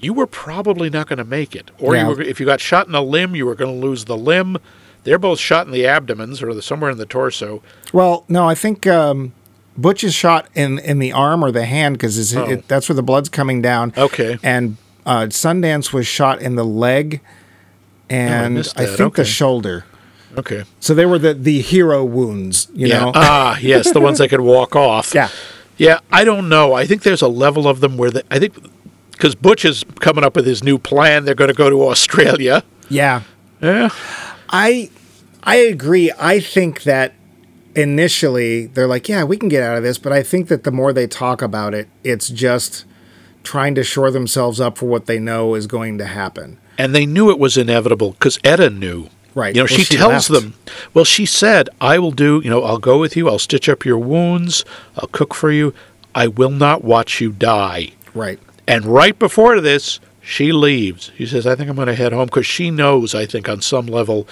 You were probably not going to make it, or Yeah. you were, if you got shot in a limb, you were going to lose the limb. They're both shot in the abdomens or the, somewhere in the torso. Well, no, I think um, Butch is shot in, in the arm or the hand because Oh. it, that's where the blood's coming down. Okay. And uh, Sundance was shot in the leg and missed I, that. think the shoulder. Okay. So they were the, the hero wounds, you yeah. know? ah, yes, the ones that could walk off. yeah. Yeah, I don't know. I think there's a level of them where the, I think because Butch is coming up with his new plan. They're going to go to Australia. Yeah. Yeah. I I agree. I think that initially they're like, yeah, we can get out of this, but I think that the more they talk about it, it's just trying to shore themselves up for what they know is going to happen. And they knew it was inevitable because Etta knew. Right. You know, Well, she, she tells left. them, well, she said, I will do, you know, I'll go with you. I'll stitch up your wounds. I'll cook for you. I will not watch you die. Right. And right before this, she leaves. She says, I think I'm going to head home because she knows, I think, on some level,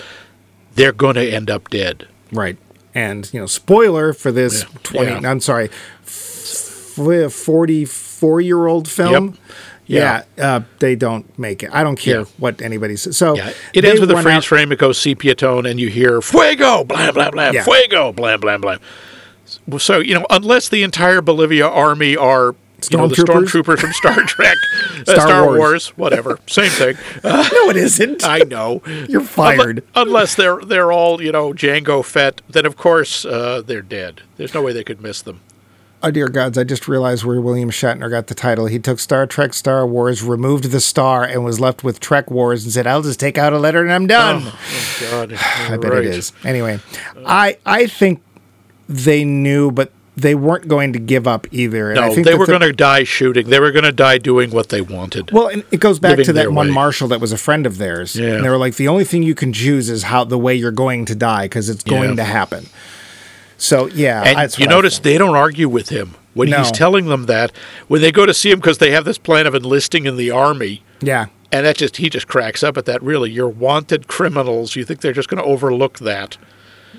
they're going to end up dead. Right. And, you know, spoiler for this Yeah. 20, Yeah. I'm sorry, 44 year old film. Yep. Yeah, uh, they don't make it. I don't care Yeah. what anybody says. So Yeah. It ends with a out- frame. It goes sepia tone, and you hear fuego, blah blah blah, Yeah. fuego, blah blah blah. So, you know, unless the entire Bolivia army are You know, the Stormtroopers? stormtroopers from Star Trek, uh, Star Star, Wars. Wars. whatever, same thing. Uh, No, it isn't. I know. You're fired. Unle- Unless they're they're all you know Jango Fett, then of course uh, they're dead. There's no way they could miss them. Oh dear gods! I just realized where William Shatner got the title. He took Star Trek, Star Wars, removed the star, and was left with Trek Wars, and said, "I'll just take out a letter and I'm done." Oh God, I bet it is. Anyway, I I think they knew, but they weren't going to give up either. No, think they were going to die shooting. They were going to die doing what they wanted. Well, and it goes back to that one way. marshal that was a friend of theirs. Yeah. And they were like, the only thing you can choose is how the way you're going to die because it's going Yeah. to happen. So yeah, And you notice they don't argue with him when No. he's telling them that. When they go to see him because they have this plan of enlisting in the army, yeah, and that just he just cracks up at that. Really, you're wanted criminals. You think they're just going to overlook that?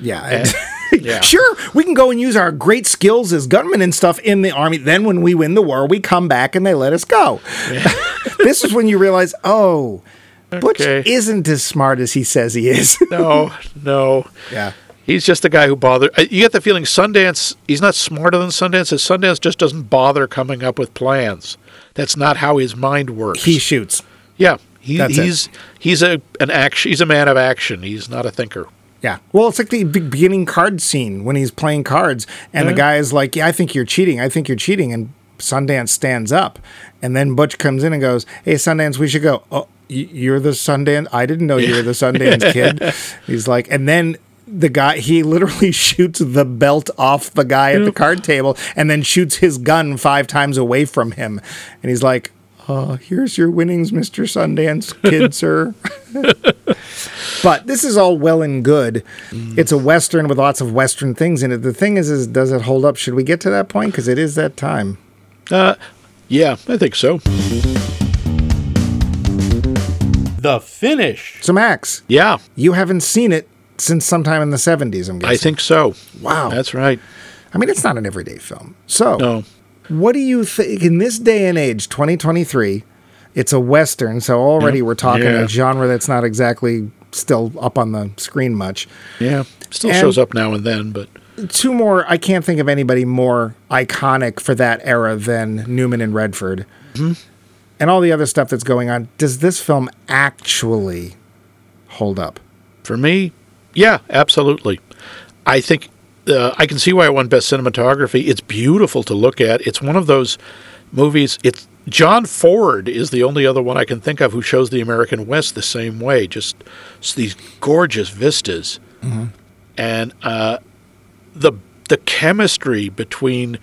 Yeah. And- yeah. Sure, we can go and use our great skills as gunmen and stuff in the army. Then, when we win the war, we come back and they let us go. this is when you realize, oh, Butch isn't as smart as he says he is. No, no. yeah. He's just a guy who bothered. uh, You get the feeling Sundance. He's not smarter than Sundance. Sundance just doesn't bother coming up with plans. That's not how his mind works. He shoots. yeah, he, That's it. he's he's a an action. He's a man of action. He's not a thinker. Yeah. Well, it's like the beginning card scene when he's playing cards, and the guy is like, "Yeah, I think you're cheating. I think you're cheating." And Sundance stands up, and then Butch comes in and goes, "Hey, Sundance, we should go." Oh, you're the Sundance. I didn't know you were the Sundance kid. He's like, and then the guy he literally shoots the belt off the guy at the card table, and then shoots his gun five times away from him, and he's like. Uh, here's your winnings, Mr. Sundance Kid, sir. But this is all well and good. It's a western with lots of western things in it. The thing is, is does it hold up? Should we get to that point? Because it is that time. Uh, yeah, I think so. The finish. So Max, Yeah, you haven't seen it since sometime in the seventies. I'm guessing. I think so. Wow. That's right. I mean, it's not an everyday film. So, No, what do you think in this day and age, 2023? It's a western, so already we're talking Yeah. a genre that's not exactly still up on the screen much. yeah, still And- shows up now and then, but two more i can't think of anybody more iconic for that era than newman and redford mm-hmm. and all the other stuff that's going on does this film actually hold up For me, yeah, absolutely. I think uh, I can see why it won Best Cinematography. It's beautiful to look at. It's one of those movies. It's John Ford is the only other one I can think of who shows the American West the same way. Just these gorgeous vistas, and uh, the the chemistry between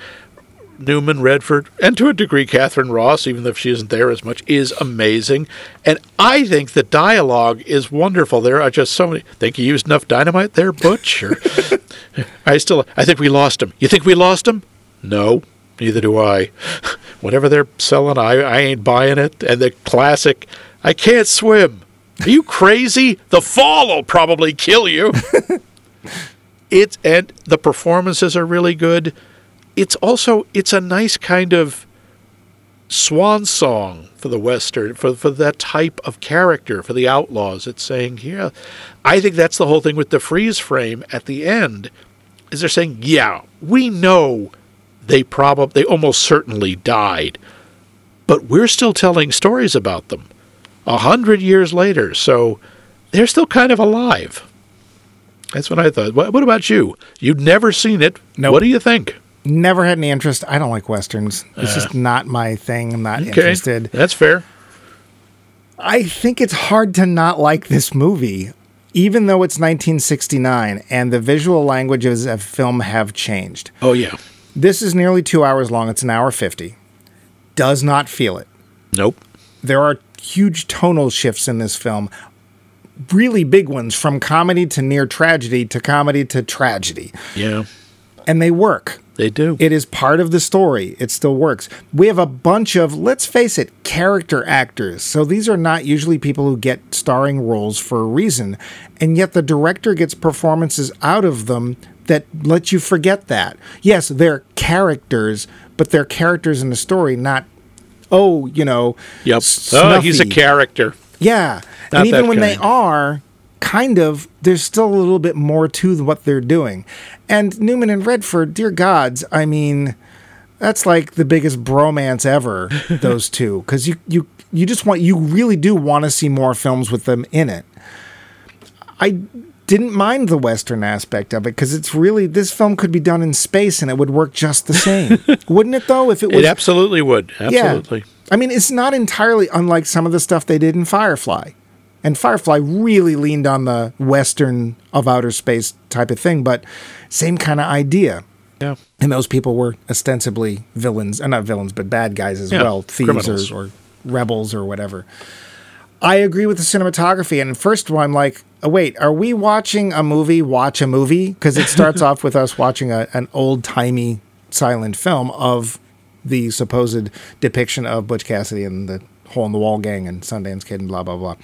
Newman Redford, and to a degree Katharine Ross, even if she isn't there as much, is amazing. And I think the dialogue is wonderful. There are just so many. Think you used enough dynamite there, Butch? Or, I still, I think we lost him. You think we lost him? No, neither do I. Whatever they're selling, I, I ain't buying it. And the classic, I can't swim. Are you crazy? The fall will probably kill you. it's and the performances are really good. It's also it's a nice kind of swan song for the western for for that type of character for the outlaws. It's saying yeah, I think that's the whole thing with the freeze frame at the end. Is they're saying yeah, we know they probably they almost certainly died, but we're still telling stories about them a hundred years later. So they're still kind of alive. That's what I thought. What, what about you? You'd never seen it. Nope. What do you think? Never had any interest. I don't like westerns. It's just uh. not my thing. I'm not Okay, interested. That's fair. i think it's hard to not like this movie even though it's 1969 and the visual languages of film have changed. Oh yeah. this is nearly two hours long. It's an hour 50 does not feel it. Nope. there are huge tonal shifts in this film. Really big ones from comedy to near tragedy to comedy to tragedy. Yeah, and they work they do. it is part of the story it still works we have a bunch of let's face it character actors so these are not usually people who get starring roles for a reason and yet the director gets performances out of them that let you forget that yes they're characters but they're characters in the story not oh you know yep. Oh, he's a character. Yeah. Not and even when they are, kind of, there's still a little bit more to what they're doing. And Newman and Redford, dear gods, I mean, That's like the biggest bromance ever. those two, because you you you just want you really do want to see more films with them in it. I didn't mind the western aspect of it because it's really this film could be done in space and it would work just the same, wouldn't it? Though, if it was It absolutely would. Absolutely. yeah. I mean, it's not entirely unlike some of the stuff they did in Firefly. And Firefly really leaned on the Western of outer space type of thing, but same kind of idea. Yeah. And those people were ostensibly villains, uh, not villains, but bad guys as Yeah, well, thieves or, or rebels or whatever. I agree with the cinematography. And first of all, I'm like, oh, wait, are we watching a movie? Watch a movie? Because it starts off with us watching a, an old timey silent film of the supposed depiction of Butch Cassidy and the Hole in the Wall gang and Sundance Kid and blah, blah, blah.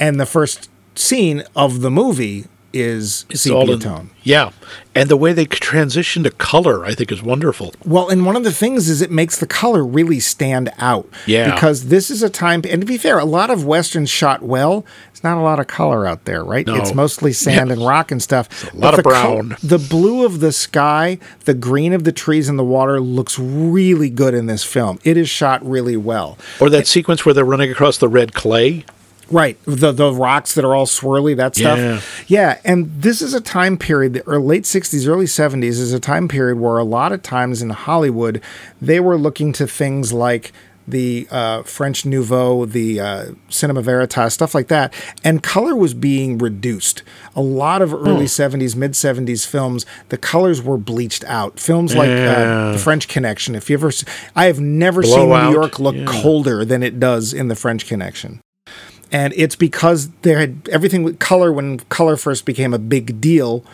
And the first scene of the movie is It's sepia in- tone. Yeah. And the way they transition to color, I think, is wonderful. Well, and one of the things is it makes the color really stand out. Yeah. Because this is a time, and to be fair, a lot of westerns shot well. It's not a lot of color out there, right? No. It's mostly sand and rock and stuff. a lot of the brown. the blue of the sky, the green of the trees and the water looks really good in this film. It is shot really well. Or that sequence where they're running across the red clay. Right. The the rocks that are all swirly, that stuff. Yeah. Yeah. And this is a time period, the or late 60s, early 70s is a time period where a lot of times in Hollywood, they were looking to things like the uh, French Nouveau, the uh, Cinema Veritas, stuff like that. And color was being reduced. A lot of early 70s, mid 70s films, the colors were bleached out. Films like uh, The French Connection. If you ever, I have never seen Blowout. New York look Yeah. colder than it does in The French Connection and it's because there had everything with color when color first became a big deal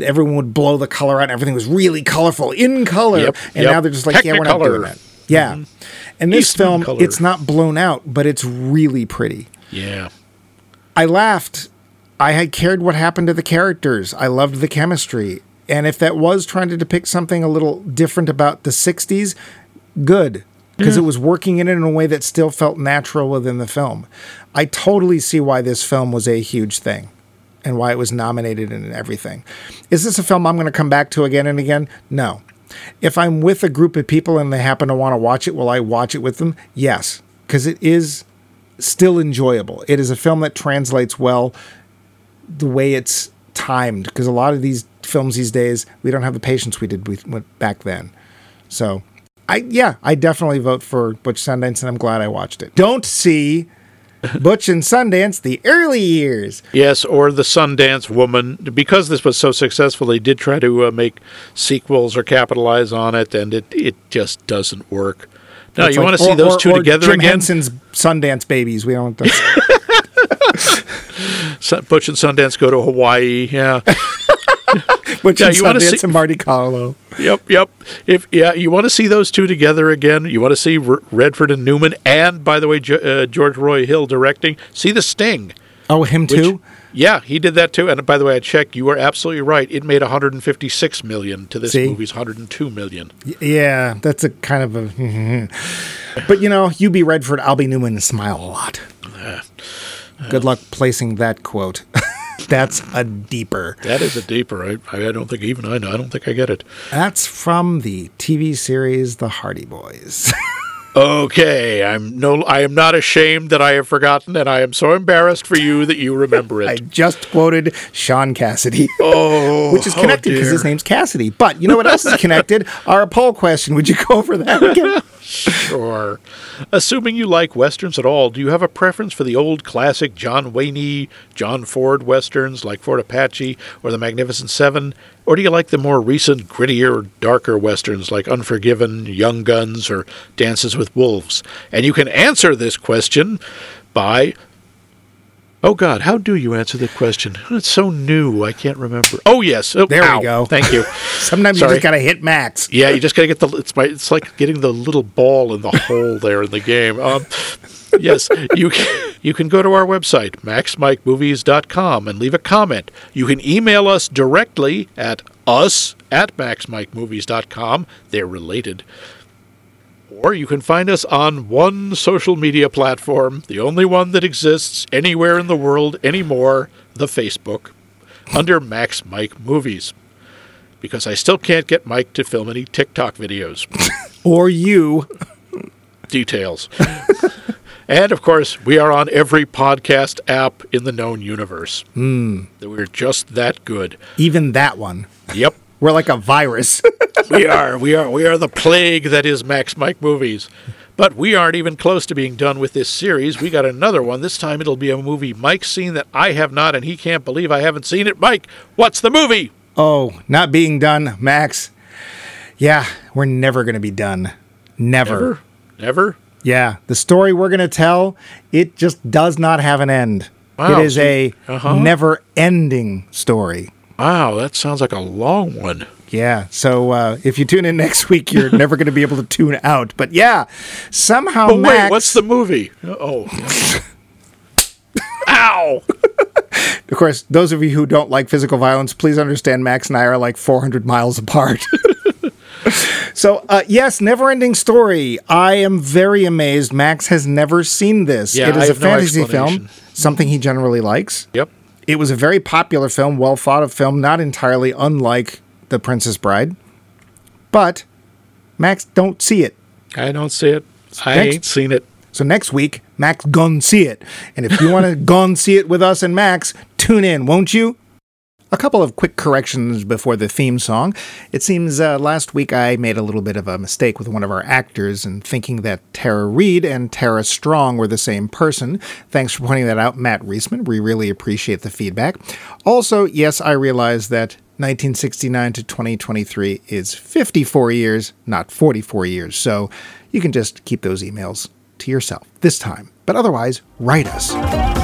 everyone would blow the color out and everything was really colorful in color. Yep, and yep. now they're just like yeah we're not doing that. Yeah. And this Eastman film color. it's not blown out but it's really pretty. Yeah. i laughed. I had cared what happened to the characters. I loved the chemistry. And if that was trying to depict something a little different about the 60s good because it mm. was working in it in a way that still felt natural within the film. I totally see why this film was a huge thing and why it was nominated and everything. Is this a film I'm going to come back to again and again? No. If I'm with a group of people and they happen to want to watch it, will I watch it with them? Yes, because it is still enjoyable. It is a film that translates well the way it's timed because a lot of these films these days we don't have the patience we did with, with back then. So, I yeah, I definitely vote for Butch Sundance, and I'm glad I watched it. Don't see Butch and Sundance the early years. Yes, or the Sundance Woman. Because this was so successful, they did try to uh, make sequels or capitalize on it, and it, it just doesn't work. No, It's you like- want to see those or- two or together Jim again? Henson's Sundance babies. We don't. Butch and Sundance go to Hawaii. Yeah. Butch Yeah, and Sundance see- and Monte Carlo. Yep, yep. If yeah, you want to see those two together again, you want to see R- Redford and Newman, and by the way, uh, George Roy Hill directing. See the Sting. Oh, him which- too. Yeah, he did that too. And by the way, I checked. You were absolutely right. It made 156 million to this See? movie's 102 million. Yeah, that's a kind of a. but you know, you be Redford, I'll be Newman, and smile a lot. Good luck placing that quote. that's a deeper. That is a deeper. I, I don't think even I know. I don't think I get it. That's from the TV series The Hardy Boys. Okay, I'm no. I am not ashamed that I have forgotten, and I am so embarrassed for you that you remember it. I just quoted Shaun Cassidy. oh, Which is oh, connected because dear. his name's Cassidy. But you know what else is connected? Our poll question. Would you go over that again? Sure. Assuming you like westerns at all, do you have a preference for the old classic John Wayne, John Ford westerns like Fort Apache or The Magnificent Seven? Or do you like the more recent, grittier, darker westerns like Unforgiven, Young Guns, or Dances with Wolves? And you can answer this question by. Oh God, how do you answer the question? It's so new, I can't remember. Oh yes, oh, There we go. Thank you. Sometimes you just got to hit max. Yeah, you just gotta get the. It's my. It's like getting the little ball in the hole there in the game. Um, yes, you can, you can go to our website maxmikemovies.com and leave a comment. You can email us directly at us at maxmikemovies.com. They're related. Or you can find us on one social media platform, the only one that exists anywhere in the world anymore, the Facebook, under Max Mike Movies. because I still can't get Mike to film any TikTok videos. Or you. Details. and of course, we are on every podcast app in the known universe. Mm. We're just that good. Even that one. Yep. We're like a virus. we are. We are. We are the plague that is Max Mike movies. But we aren't even close to being done with this series. We got another one. This time it'll be a movie Mike's seen that I have not, and he can't believe I haven't seen it. Mike, what's the movie? oh, not being done, Max. Yeah, we're never going to be done. Never. Never? Never? Yeah, the story we're going to tell, it just does not have an end. Wow, it is a uh-huh. never ending story. Wow, that sounds like a long one. Yeah, so uh, if you tune in next week, you're never going to be able to tune out. But yeah, somehow But Max. wait, what's the movie? Oh. Ow! Of course, those of you who don't like physical violence, please understand Max and I are like 400 miles apart. so, uh, yes, never ending story. I am very amazed. Max has never seen this. Yeah, it is a no fantasy film, something he generally likes. Yep. It was a very popular film, well thought of film, not entirely unlike The Princess Bride. But, Max, don't see it. I don't see it. I Next- ain't seen it. So next week, Max gon see it. And if you want to gon see it with us and Max, tune in, won't you? A couple of quick corrections before the theme song. It seems uh, last week I made a little bit of a mistake with one of our actors in thinking that Tara Reid and Tara Strong were the same person. Thanks for pointing that out, Matt Reisman. We really appreciate the feedback. Also, yes, I realize that 1969 to 2023 is 54 years, not 44 years. So you can just keep those emails to yourself this time. But otherwise, write us.